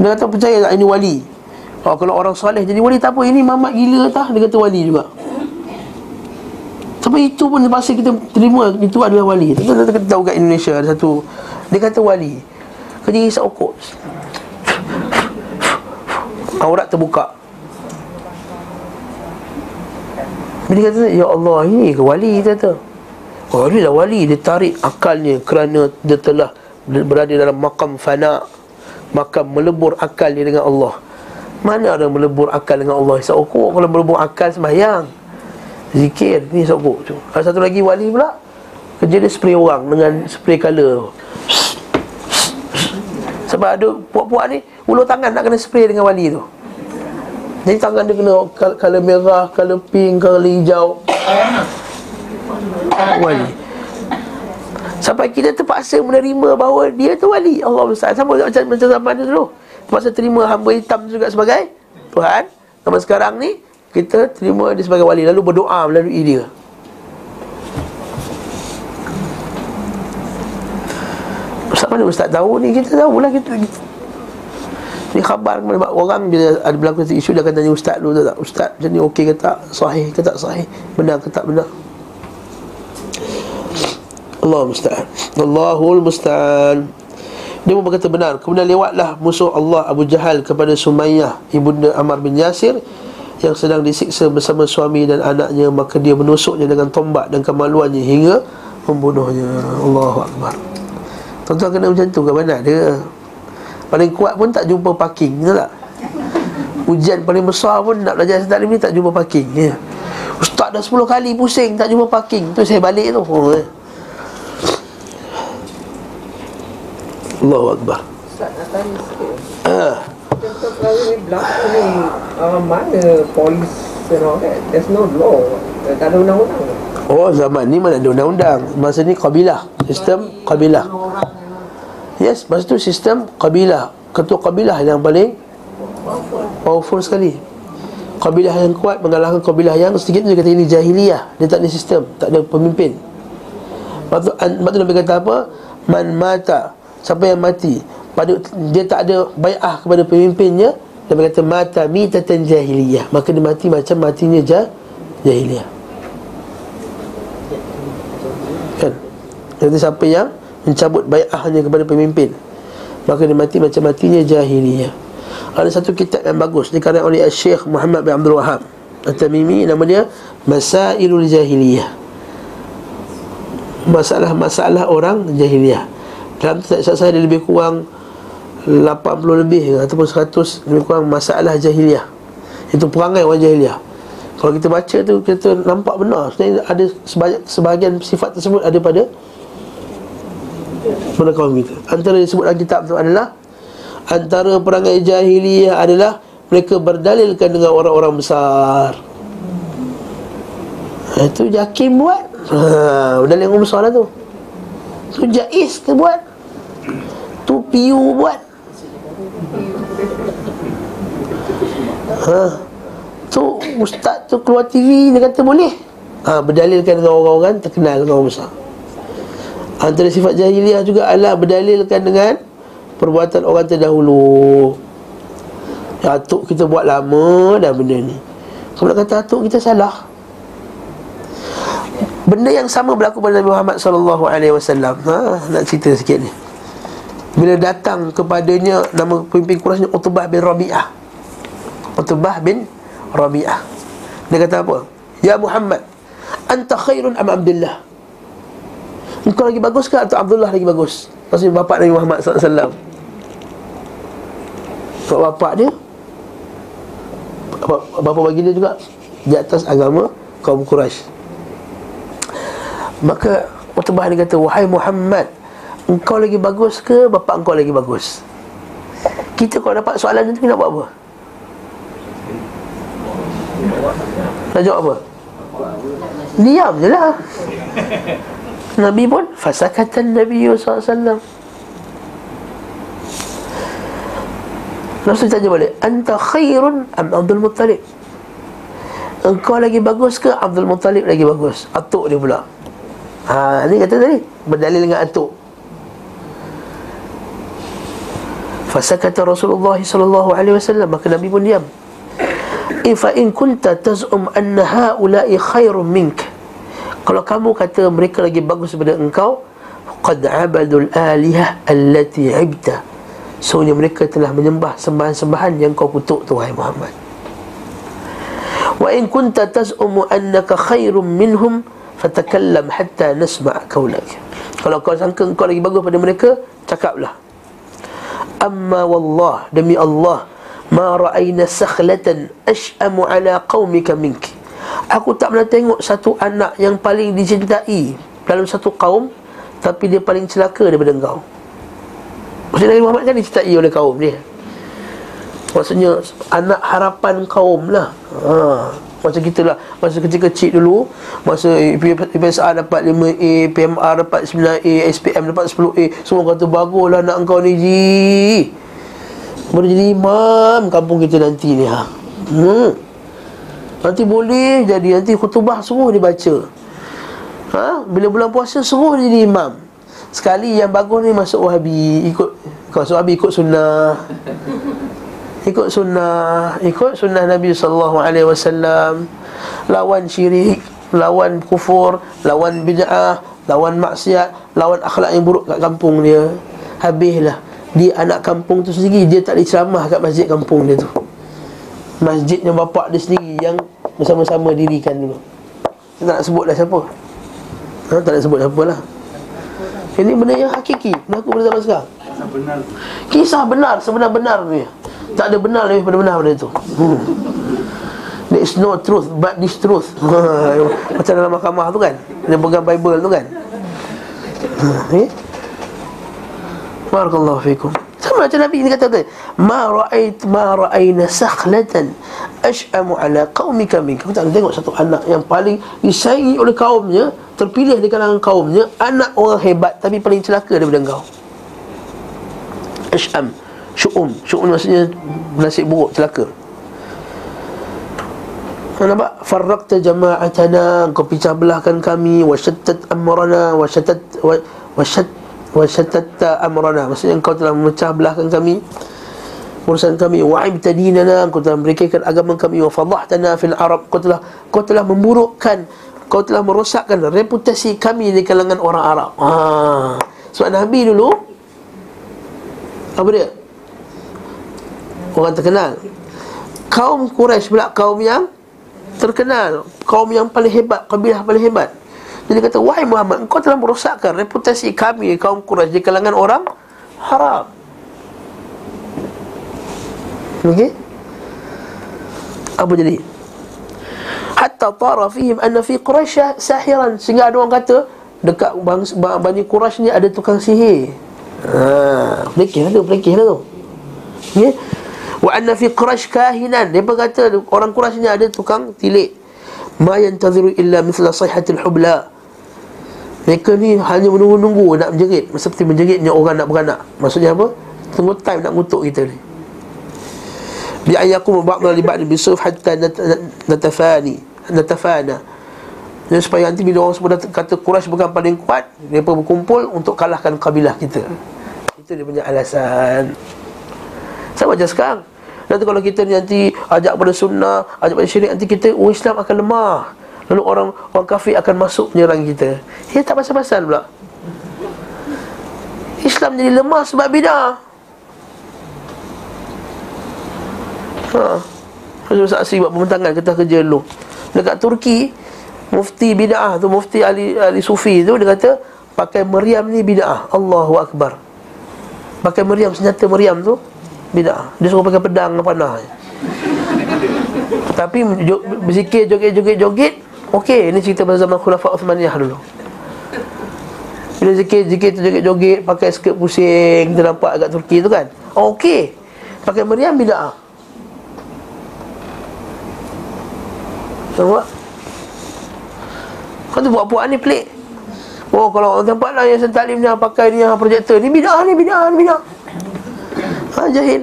Dia kata percaya tak ini wali Oh, kalau orang soleh jadi wali tak apa. Ini mamat gila tak Dia kata wali juga. Sampai itu pun terpaksa kita terima Itu adalah wali. Kita, kita tahu kat Indonesia ada satu Dia kata wali. Kerja isap okok Aurat terbuka. Dia kata Ya Allah ini ke wali? Dia kata Oh ini lah wali. Dia tarik akalnya Kerana dia telah Berada dalam makam fana Makam melebur akal dia dengan Allah mana ada melebur akal dengan Allah? Isap okok Kalau melebur akal sembahyang. Zikir Ni isap okok tu Ada satu lagi wali pula Kerja dia spray orang Dengan spray colour Sebab ada puak-puak ni Ulu tangan nak kena spray dengan wali tu. Jadi tangan dia kena Colour merah Colour pink Colour hijau. Wali. Sampai kita terpaksa menerima bahawa dia tu wali. Allah SWT Sama macam zaman dulu Terpaksa terima hamba hitam juga sebagai Tuhan. Sama sekarang ni Kita terima dia sebagai wali. Lalu berdoa melalui dia. Ustaz mana Ustaz tahu ni? Kita tahulah kita, kita. Ni khabar kepada orang Bila ada berlaku isu Dia akan tanya Ustaz dulu tak Ustaz macam ni okey ke tak? Sahih ke tak sahih? Benar ke tak benar? Allah musta'an Allahul musta'an dia pun berkata benar Kemudian lewatlah musuh Allah Abu Jahal kepada Sumayyah Ibunda Ammar bin Yasir Yang sedang disiksa bersama suami dan anaknya Maka dia menusuknya dengan tombak dan kemaluannya Hingga membunuhnya Allahu Akbar Tuan-tuan kena macam tu ke mana dia Paling kuat pun tak jumpa parking Betul tak? Ujian paling besar pun nak belajar setak ni tak jumpa parking ya. Ustaz dah 10 kali pusing tak jumpa parking Tu saya balik tu oh, ya. Allahu Akbar. Ustaz nak tanya sikit. Ah, Contoh ni berlaku ni uh, Mana polis and all that? There's no law. Tak ada undang-undang. Oh zaman ni mana ada undang-undang. Masa ni kabilah. Sistem kabilah. Yes, masa tu sistem kabilah. Ketua kabilah yang paling Powerful sekali. Kabilah yang kuat mengalahkan kabilah yang sedikit tu dia kata ini jahiliyah. Dia tak ada sistem, tak ada pemimpin. Lepas tu, an- lepas tu Nabi kata apa? Man mata Siapa yang mati pada Dia tak ada bayah kepada pemimpinnya Nabi kata mata mitatan jahiliyah. Maka dia mati macam matinya jah, jahiliyah. Kan? Jadi siapa yang mencabut bayahnya kepada pemimpin Maka dia mati macam matinya jahiliyah. Ada satu kitab yang bagus Dikarang oleh Syekh Muhammad bin Abdul Wahab At-Tamimi Nama dia Masailul Jahiliyah. Masalah-masalah orang jahiliyah Dalam tak saya dia lebih kurang 80 lebih Ataupun 100 Lebih kurang masalah jahiliyah Itu perangai orang jahiliyah Kalau kita baca tu Kita nampak benar. Sebenarnya ada sebahagian, sebahagian sifat tersebut Ada pada pada kaum kita. Antara yang disebut dalam kitab tu adalah Antara perangai jahiliyah adalah Mereka berdalilkan dengan orang-orang besar. Itu Jakim buat. Ha, Berdalil dengan besar lah tu Tu Jais ke buat Tu Piu buat ha, Tu Ustaz tu keluar TV Dia kata boleh ha, Berdalilkan dengan orang-orang terkenal dengan orang besar Antara sifat jahiliah juga adalah berdalilkan dengan perbuatan orang terdahulu. Atuk kita buat lama dah benda ni. Kalau kata atuk kita salah. Benda yang sama berlaku pada Nabi Muhammad sallallahu alaihi wasallam. Ha, nak cerita sikit ni. Bila datang kepadanya nama pemimpin Quraisy Utbah bin Rabi'ah. Utbah bin Rabi'ah. Dia kata apa? Ya Muhammad, anta khairun am Abdullah? Engkau lagi bagus ke atau Abdullah lagi bagus? Maksudnya bapak Nabi Muhammad Sebab bapak dia Bapa, bapa bagi dia juga Di atas agama kaum Quraisy. Maka Utbah dia kata Wahai Muhammad Engkau lagi bagus ke Bapak engkau lagi bagus? Kita kalau dapat soalan macam tu Kita nak buat apa? Nak jawab apa? Diam je lah. Nabi pun Fasakatan Nabi SAW Rasul tanya balik Anta khairun am Abdul Muttalib? Engkau lagi bagus ke Abdul Muttalib lagi bagus? Atuk dia pula Ha, ni kata tadi Berdalil dengan atuk Fasakata Rasulullah sallallahu alaihi wasallam maka Nabi pun diam. Ifa in kunta taz'um anna haula'i khairun mink. Kalau kamu kata mereka lagi bagus daripada engkau, qad abadul alihah allati ibta. Sesungguhnya mereka telah menyembah sembahan-sembahan yang kau kutuk tu wahai Muhammad. Wa in kunta taz'um annaka khairum minhum fatakallam hatta nasma' qawlak. Kalau kau sangka engkau lagi bagus daripada mereka, cakaplah. Amma wallah demi Allah ma ra'ayna sakhlatan ash'amu ala qaumika mink. Aku tak pernah tengok satu anak yang paling dicintai dalam satu kaum tapi dia paling celaka daripada engkau. Maksudnya Nabi Muhammad kan dicintai oleh kaum dia. Maksudnya anak harapan kaum lah. Ha. Macam kita lah Masa kecil-kecil dulu Masa PSA dapat 5A PMR dapat 9A SPM dapat 10A Semua kata baguslah anak kau ni Ji Boleh jadi imam kampung kita nanti ni ha. hmm. Nanti boleh jadi Nanti khutubah suruh dia baca ha? Bila bulan puasa dia jadi imam Sekali yang bagus ni masuk wahabi Ikut masuk wahabi ikut sunnah ikut sunnah ikut sunnah Nabi sallallahu alaihi wasallam. Lawan syirik lawan kufur lawan bid'ah lawan maksiat lawan akhlak yang buruk kat kampung dia. Habislah. Dia anak kampung tu sendiri dia tak diceramah kat masjid kampung dia tu. Masjidnya bapak dia sendiri yang bersama-sama dirikan dulu kita tak nak sebut dah siapa. Ha, tak nak sebut siapa lah. Ini benda yang hakiki. Berlaku pada zaman sekarang. Kisah benar. Sebenar-benar ni Tak ada benar lebih pada benar pada itu hmm. There is no truth but this truth Macam dalam mahkamah tu kan Dia pegang Bible tu kan eh? Barakallahu fikum Sama macam Nabi ni kata. Ma ra'ait ma ra'aina sakhlatan ash'amu ala qaumika minka. Kau tak tengok satu anak yang paling disayangi oleh kaumnya, terpilih di kalangan kaumnya, anak orang hebat tapi paling celaka daripada engkau. Ash'am, syu'um. Syu'um maksudnya nasib buruk, celaka. Kau nampak? Farraqta jama'atana Kau pecah belahkan kami Wasyattat amrana Wasyattat Wasyat Wasyatatta amrana Maksudnya kau telah memecah belahkan kami Urusan kami Wa'ibta dinana Kau telah merekakan agama kami Wafadahtana fil Arab Kau telah Kau telah memburukkan Kau telah merosakkan reputasi kami Di kalangan orang Arab ha. Sebab Nabi dulu Apa dia? Orang terkenal. Kaum Quraisy pula kaum yang terkenal. Kaum yang paling hebat kabilah paling hebat. Jadi kata wahai Muhammad engkau telah merosakkan reputasi kami kaum Quraisy di kalangan orang haram. Okey? Apa jadi? Hatta tara fihim anna fi quraisy sahiran. Sehingga ada orang kata dekat Bani Quraisy ni ada tukang sihir. Ha pelikih lah tu pelikih lah tu. Okey Wa anna fi Quraisy kahinan. Dia berkata orang Quraisy ni ada tukang tilik. Ma yantaziru illa mithla sayhatil hubla. Mereka ni hanya menunggu-nunggu nak menjerit Seperti menjeritnya orang nak beranak Maksudnya apa? Tunggu time nak ngutuk kita ni Bi'ayyakum ba'na li ba'ni bisuf hatta natafani Natafana Dan supaya nanti bila orang semua kata Quraisy bukan paling kuat Mereka berkumpul untuk kalahkan kabilah kita Itu dia punya alasan sama macam sekarang. Nanti kalau kita nanti ajak pada sunnah Ajak pada syirik Nanti kita, oh Islam akan lemah. Lalu orang orang kafir akan masuk menyerang kita. Ya tak pasal-pasal pula. Islam jadi lemah sebab bid'ah. Ha. Macam saksi buat pembentangan Kita kerja dulu. Dekat Turki Mufti bid'ah tu Mufti ahli, ahli sufi tu Dia kata Pakai meriam ni bid'ah. Allahu Akbar. Pakai meriam Senjata meriam tu Bid'ah Dia suruh pakai pedang panah. Tapi berzikir joget-joget-joget Okey, ini cerita pada zaman Khulafa Uthmaniyah dulu. Bila zikir-zikir tu joget-joget Pakai skirt pusing Kita nampak agak Turki tu kan? Oh, Okey. Pakai meriam bid'ah Nampak? Kau tu buat-buat ni pelik. Oh kalau orang tempat lah yang sentalim ni Pakai ni projektor Ni bid'ah ni bid'ah ni bid'ah ha, Jahil?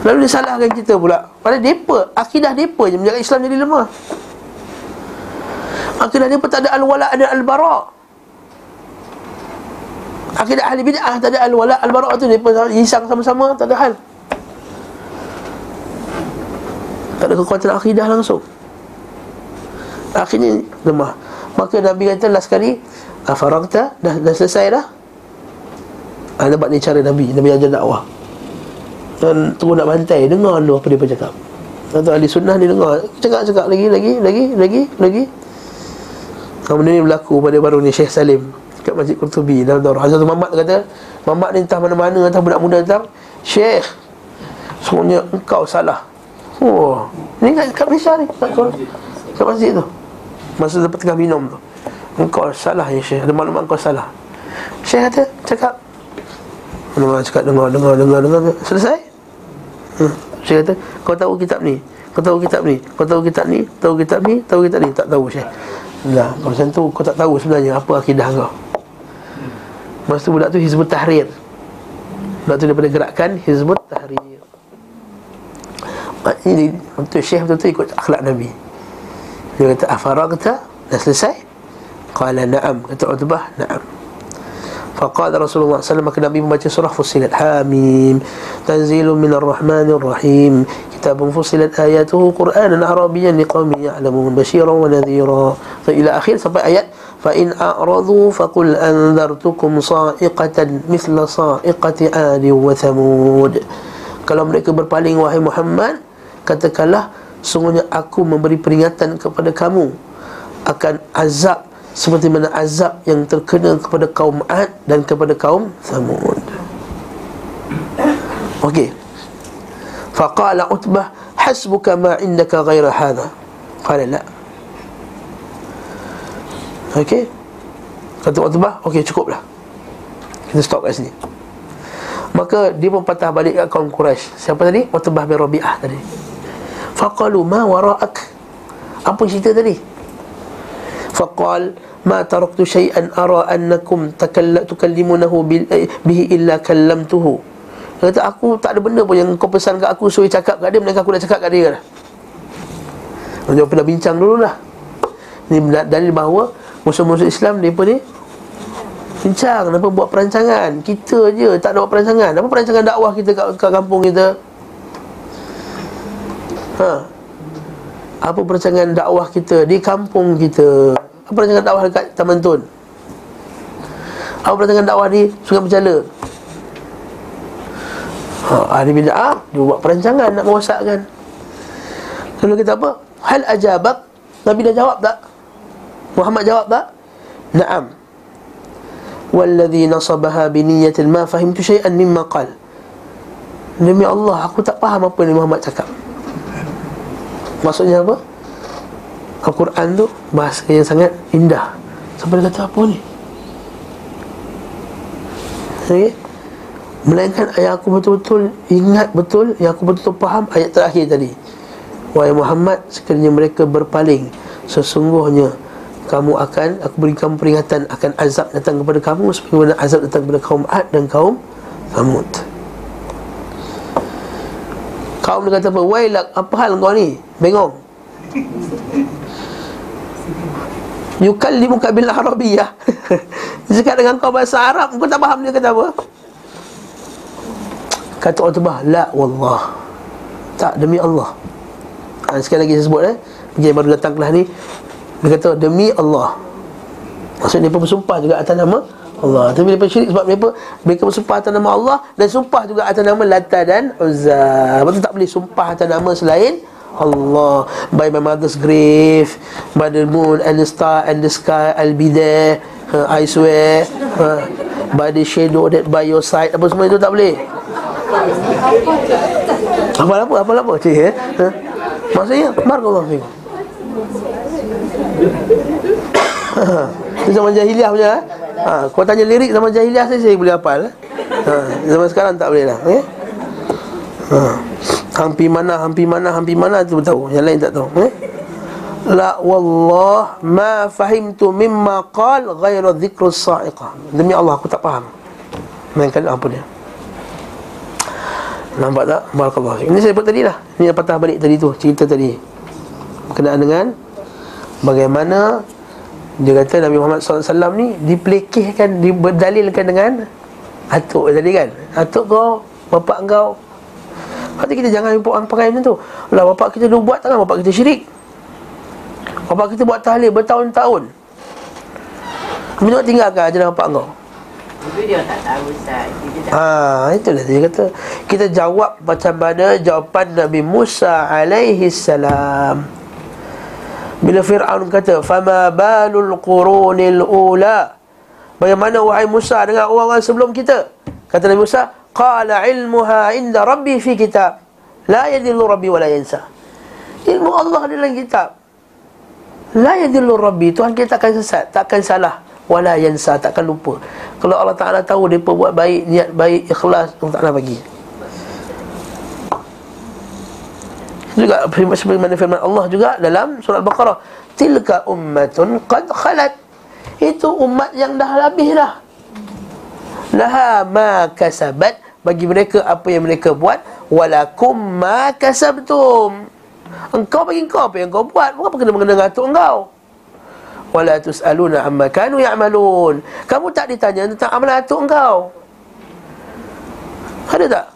Lalu dia salahkan kita pula. Pada mereka Akidah mereka je. Menjaga Islam jadi lemah. Akidah mereka tak ada al-wala' dan al-bara' Akidah ahli bid'ah Tak ada al-wala' al-bara' tu Mereka isang sama-sama Tak ada hal. Tak ada kekuatan akidah langsung. Akhirnya lemah. Maka Nabi kata last sekali Afaragta? Dah, dah selesai dah ha, Nampak ni cara Nabi Nabi ajar dakwah. Dan tunggu nak bantai Dengar dulu apa dia bercakap. Atau ahli sunnah ni dengar Cakap-cakap lagi, lagi, lagi, lagi, lagi. Kemudian ni berlaku pada baru ni Syekh Salim Kat Masjid Qurtubi Dalam Darul Hazrat Muhammad kata Muhammad ni entah mana-mana Entah budak muda entah Syekh Semuanya engkau salah. Oh, ni kat, kat Malaysia ni kat, kat masjid tu. Masa dapat tengah minum tu. Engkau salah ya Syekh. Ada maklumat engkau salah. Syekh kata Cakap Dengar cakap dengar dengar dengar dengar selesai. Hmm. Saya kata kau tahu kitab ni. Kau tahu kitab ni. Kau tahu kitab ni. Tahu kitab ni. Tahu kitab ni. Tak tahu Syekh. Nah, kalau macam tu kau tak tahu sebenarnya apa akidah kau. Masa tu budak tu Hizbut Tahrir. Budak tu daripada gerakan Hizbut Tahrir. Ini untuk Syekh betul-betul ikut akhlak Nabi. Dia kata afaragta dah selesai? Qala na'am. Kata Utbah, na'am. فقال رسول الله صلى الله عليه وسلم maka Nabi membaca surah Fussilat Hamim Tanzilun minar rahmanir rahim Kitabun fussilat ayatuhu Qur'anan Arabiyan liqawmi ya'lamun Bashiran wa nadhira so, Ila akhir sampai ayat فإن أعرضوا فقل أنذرتكم صائقة مثل صائقة عاد وثمود Kalau mereka berpaling wahai Muhammad Katakanlah Sungguhnya aku memberi peringatan kepada kamu Akan azab seperti mana azab yang terkena kepada kaum Ad dan kepada kaum Thamud. Okey. Faqala Utbah, "Hasbuka ma indaka ghaira hadha." Qala la. Okey. Kata Utbah, "Okey, cukuplah." Kita stop kat sini Maka dia pun patah balik kat kaum Quraisy. Siapa tadi? Utbah bin Rabi'ah tadi Faqalu ma wara'ak Apa cerita tadi? Syai'an ara annakum takalla tukallimunahu bil, eh, bihi illa kallamtuhu dia kata aku tak ada benda pun yang kau pesan kat aku suruh cakap kat dia melainkan aku nak cakap kat dia. Lah Macam pernah bincang dulu lah. Ini dalil bahawa musuh-musuh Islam mereka ni? Bincang, kenapa buat perancangan? Kita je tak ada buat perancangan. Apa perancangan dakwah kita kat, kat kampung kita? Ha Apa perancangan dakwah kita di kampung kita? Apa perancangan dakwah dekat Taman Tun? Apa perancangan dakwah di Sungai Bercala ha, Ahli bid'ah Dia buat perancangan nak merosakkan. Lalu kita apa? Hal ajabak? Nabi dah jawab tak? Muhammad jawab tak? Naam. Walladhi nasabaha biniyatil ma fahimtu syai'an mimma qal. Demi Allah aku tak faham apa yang Muhammad cakap Maksudnya apa? Al-Quran tu bahasa yang sangat indah Sampai dia kata apa ni? Okay? Melainkan ayat aku betul-betul ingat betul Yang aku betul-betul faham ayat terakhir tadi Wahai Muhammad Sekiranya mereka berpaling Sesungguhnya Kamu akan Aku berikan peringatan Akan azab datang kepada kamu Sebagaimana azab datang kepada kaum Ad dan kaum Samud Kaum dia kata apa? Wailak Apa hal kau ni? Bengong. Yukallimuka bil Arabiyah Dia cakap dengan kau bahasa Arab Kau tak faham dia kata apa? Kata Utbah La wallah. Tak demi Allah. Ha, Sekali lagi saya sebut eh. Pergi baru datang kelas ni. Dia kata demi Allah. Maksudnya dia bersumpah juga atas nama Allah Tapi mereka syirik sebab mereka Mereka bersumpah atas nama Allah Dan sumpah juga atas nama Lata dan Uzza Lepas tu tak boleh sumpah atas nama selain Allah By my mother's grave By the moon and the star and the sky I'll be there uh, I swear uh, By the shadow that by your side Apa semua itu tak boleh apa apa apa apa cik eh? Ha? Maksudnya barakallahu fiik. Itu zaman jahiliah punya eh? Ha, Kau tanya lirik zaman jahiliah saya, saya boleh hafal eh? ha, Zaman sekarang tak boleh lah okay? ha. Hampi mana, hampi mana, hampi mana tu tahu Yang lain tak tahu eh? La wallah ma fahimtu mimma qal ghaira dhikrus sa'iqah Demi Allah aku tak faham Mainkan apa dia Nampak tak? Barakallah Ini saya sebut tadi lah Ini patah balik tadi tu Cerita tadi Berkenaan dengan Bagaimana Dia kata Nabi Muhammad SAW ni Dipelekehkan Diberdalilkan dengan Atuk tadi kan. Atuk kau Bapak kau. Lepas kita jangan orang pakai macam tu. Lah bapak kita dulu buat takkan bapak kita syirik. Bapak kita buat tahlil bertahun-tahun. Kamu nak tinggalkan ajaran bapak kau. Itu dia tak tahu Ustaz. Ha, itulah dia kata. Kita jawab macam mana jawapan Nabi Musa alaihi salam. Bila Firaun kata, "Fama balul qurunil ula?" Bagaimana wahai Musa dengan orang-orang sebelum kita? Kata Nabi Musa, "Qala ilmuha inda rabbi fi kitab. La yadillu rabbi wa la yansa." Ilmu Allah di dalam kitab. La yadillu rabbi, Tuhan kita takkan sesat, takkan salah wala yansa takkan lupa kalau Allah Taala tahu depa buat baik niat baik ikhlas Allah Taala bagi juga sebagaimana firman Allah juga dalam surah Al-Baqarah tilka ummatun qad khalat. Itu umat yang dah habis dah. Laha ma kasabat. Bagi mereka apa yang mereka buat walakum ma kasabtum. Engkau bagi engkau apa yang kau buat. Apa kena mengenai atuk engkau. Wala tusaluna amma kanu ya'malun. Kamu tak ditanya tentang amalan atuk engkau. Ada tak?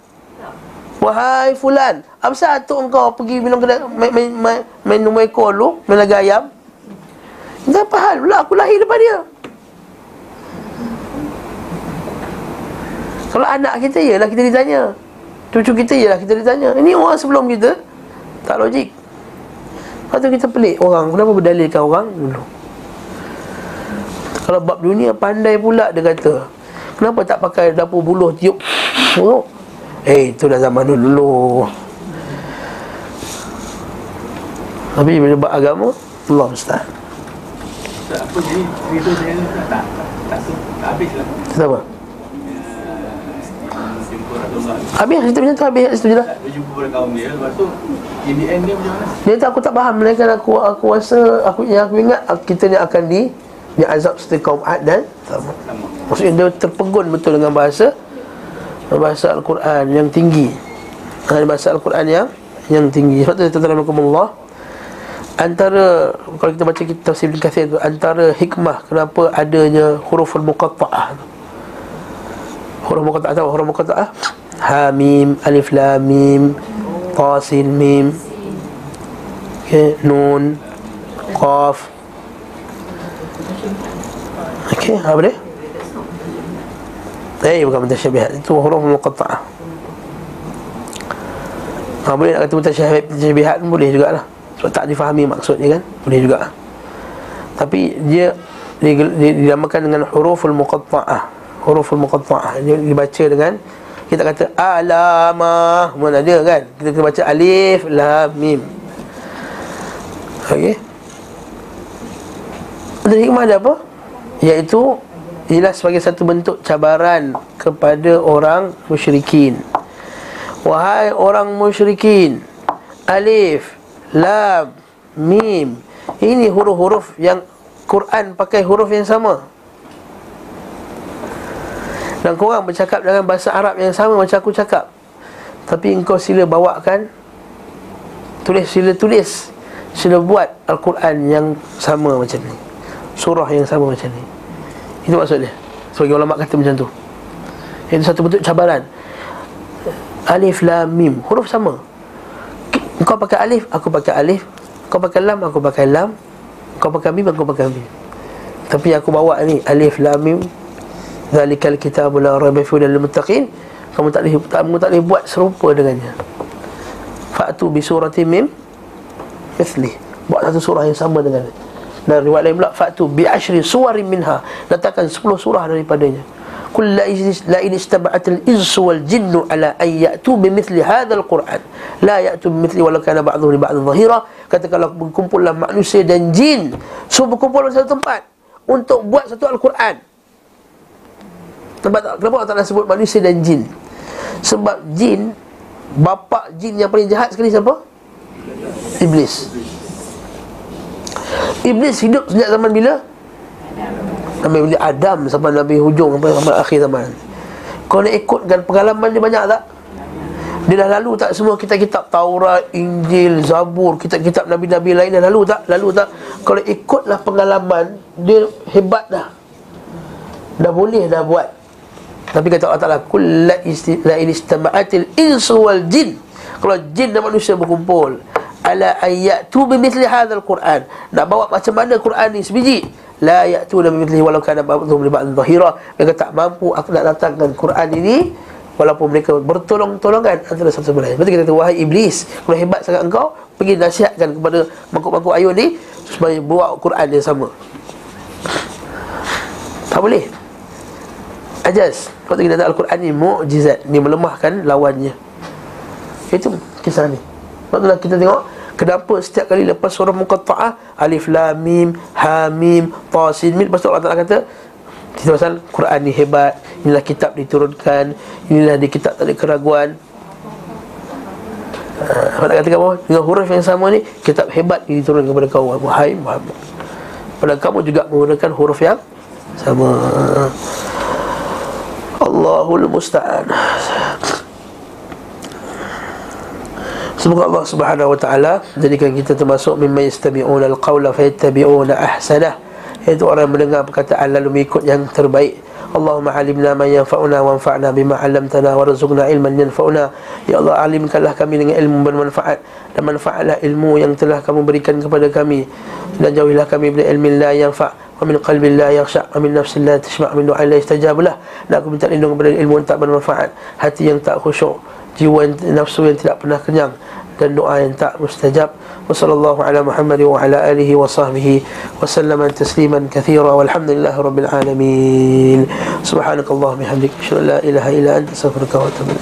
Wahai fulan, apa sebab atuk engkau pergi minum kedai main main main, main minum ekor lu, main laga ayam? Tak apa hal, pula aku lahir depan dia. Kalau anak kita ialah kita ditanya. Cucu kita ialah kita ditanya. Ini orang sebelum kita tak logik. Lepas tu kita pelik orang Kenapa berdalilkan orang dulu kalau bab dunia pandai pula dia kata Kenapa tak pakai dapur buluh tiup oh. Eh itu dah zaman dulu Tapi bila agama Allah Ustaz Apa jadi cerita dia tak tak tak tak habis lah. Kenapa? Habis cerita macam tu habis kat situ je lah Dia jumpa pada kaum dia Lepas tu In the end dia macam mana? Dia kata aku tak faham Melainkan aku aku rasa aku yang aku ingat kita ni akan di di azab seperti kaum Ad dan. Sama Maksudnya dia terpegun betul dengan bahasa bahasa Al-Quran yang tinggi. Ha, bahasa Al-Quran yang yang tinggi. Sebab tu tuan-tuan Allah antara kalau kita baca kitab tafsir Ibn Kathir tu antara hikmah kenapa adanya huruf al-muqatta'ah. Huruf muqatta'ah tahu huruf muqatta'ah? Ha mim alif lam mim ta sin mim okay, nun qaf Okey, apa dia? Eh, bukan mutasyabihat. Itu huruf muqatta'ah. Ha, boleh nak kata mutasyabihat, boleh jugalah. Tak difahami maksudnya kan? Boleh juga. Tapi dia di- di- dinamakan dengan huruful muqatta'ah. Huruful muqatta'ah. Dia dibaca dengan kita kata alamah. Mana ada kan? Kita kena baca alif lam mim. Okey. Dan hikmah dia apa? Iaitu Ialah sebagai satu bentuk cabaran Kepada orang musyrikin Wahai orang musyrikin Alif Lam Mim. Ini huruf-huruf yang Quran pakai huruf yang sama. Dan korang bercakap dengan bahasa Arab yang sama Macam aku cakap. Tapi engkau sila bawakan Tulis, sila tulis Sila buat Al-Quran yang sama macam ni. Surah yang sama macam ni. Itu maksudnya Sebagai ulama kata macam tu. Itu satu bentuk cabaran. Alif, Lam, Mim. Huruf sama Kau pakai alif, aku pakai alif. Kau pakai lam, aku pakai lam. Kau pakai mim, aku pakai mim. Tapi aku bawa ni Alif, Lam, Mim. Zalikal kitabu la raiba fi lil muttaqin. Kamu tak boleh, tak, kamu tak boleh buat serupa dengannya. Fa'tu bi surati mim Mithli. Buat satu surah yang sama dengan Dan riwayat lain pula Fa'tu bi ashri suwarin minha. Datangkan 10 surah daripadanya Kul la in istaba'atil insu wal jinnu ala an ya'tu bimithli hadzal Qur'an la ya'tu bimithli walau kana ba'dhuhu li ba'dhin dhahira katakanlah berkumpullah manusia dan jin semua berkumpul satu tempat untuk buat satu Al-Quran tak, kenapa Allah Ta'ala sebut manusia dan jin sebab jin bapa jin yang paling jahat sekali siapa? Iblis. Iblis hidup sejak zaman bila? Nabi Adam sampai Nabi hujung sampai, sampai akhir zaman. Kau nak ikutkan pengalaman dia banyak tak? Dia dah lalu tak semua kitab-kitab Taurat, Injil, Zabur, kitab-kitab Nabi-Nabi lain dah lalu tak? Lalu tak? Kalau ikutlah pengalaman, dia hebat dah. Dah boleh dah buat. Tapi kata Allah Ta'ala, Kul la isti- la in istama'atil insu wal jin. Kalau jin dan manusia berkumpul, ala ayatu bimithli hadzal Quran. Nak bawa macam mana Quran ni sebiji? La ya'tuna bimithlihi walau kana ba'dhum li ba'dhin dhahira. Mereka tak mampu aku nak datangkan Quran ini walaupun mereka bertolong-tolongan antara satu sama lain. Berarti kita kata wahai iblis, kalau hebat sangat engkau, pergi nasihatkan kepada mangkuk-mangkuk ayun ni supaya bawa Quran yang sama. Tak boleh. Ajaz. Kalau kita kata Al-Quran ni mukjizat, ni melemahkan lawannya. Itu kisah ni. Sebab kita tengok Kenapa setiap kali lepas surah Muqatta'ah Alif Lam Mim Ha Mim Ta Sin Mim Lepas tu Allah Ta'ala kata Kita pasal Quran ni hebat Inilah kitab diturunkan Inilah di kitab tak ada keraguan. Uh, Apa nak katakan apa? Dengan huruf yang sama ni Kitab hebat diturunkan kepada kau Wahai Muhammad. Pada kamu juga menggunakan huruf yang Sama. Allahul Musta'an Semoga Allah Subhanahu wa taala jadikan kita termasuk mimman yastami'una al-qawla fayattabi'una ahsanah. Itu orang yang mendengar perkataan lalu mengikut yang terbaik. Allahumma alimna ma yanfa'una wanfa'na bima 'allamtana warzuqna ilman yanfa'una. Ya Allah alimkanlah kami dengan ilmu bermanfaat dan manfaatlah ilmu yang telah kamu berikan kepada kami dan jauhilah kami dari ilmu la yanfa' wa min qalbin la yakhsha' wa min nafsin la tashma' wa min du'ain la yustajab lah. Dan aku minta lindung daripada ilmu yang tak bermanfaat, hati yang tak khusyuk, jiwa yang nafsu yang tidak pernah kenyang dan doa yang tak mustajab. Wa sallallahu ala muhammad wa ala alihi wa sahbihi wa sallama tasliman kathira walhamdulillahi rabbil alamin. Subhanakallahumma bihamdika asyhadu an la ilaha illa anta astaghfiruka wa atubu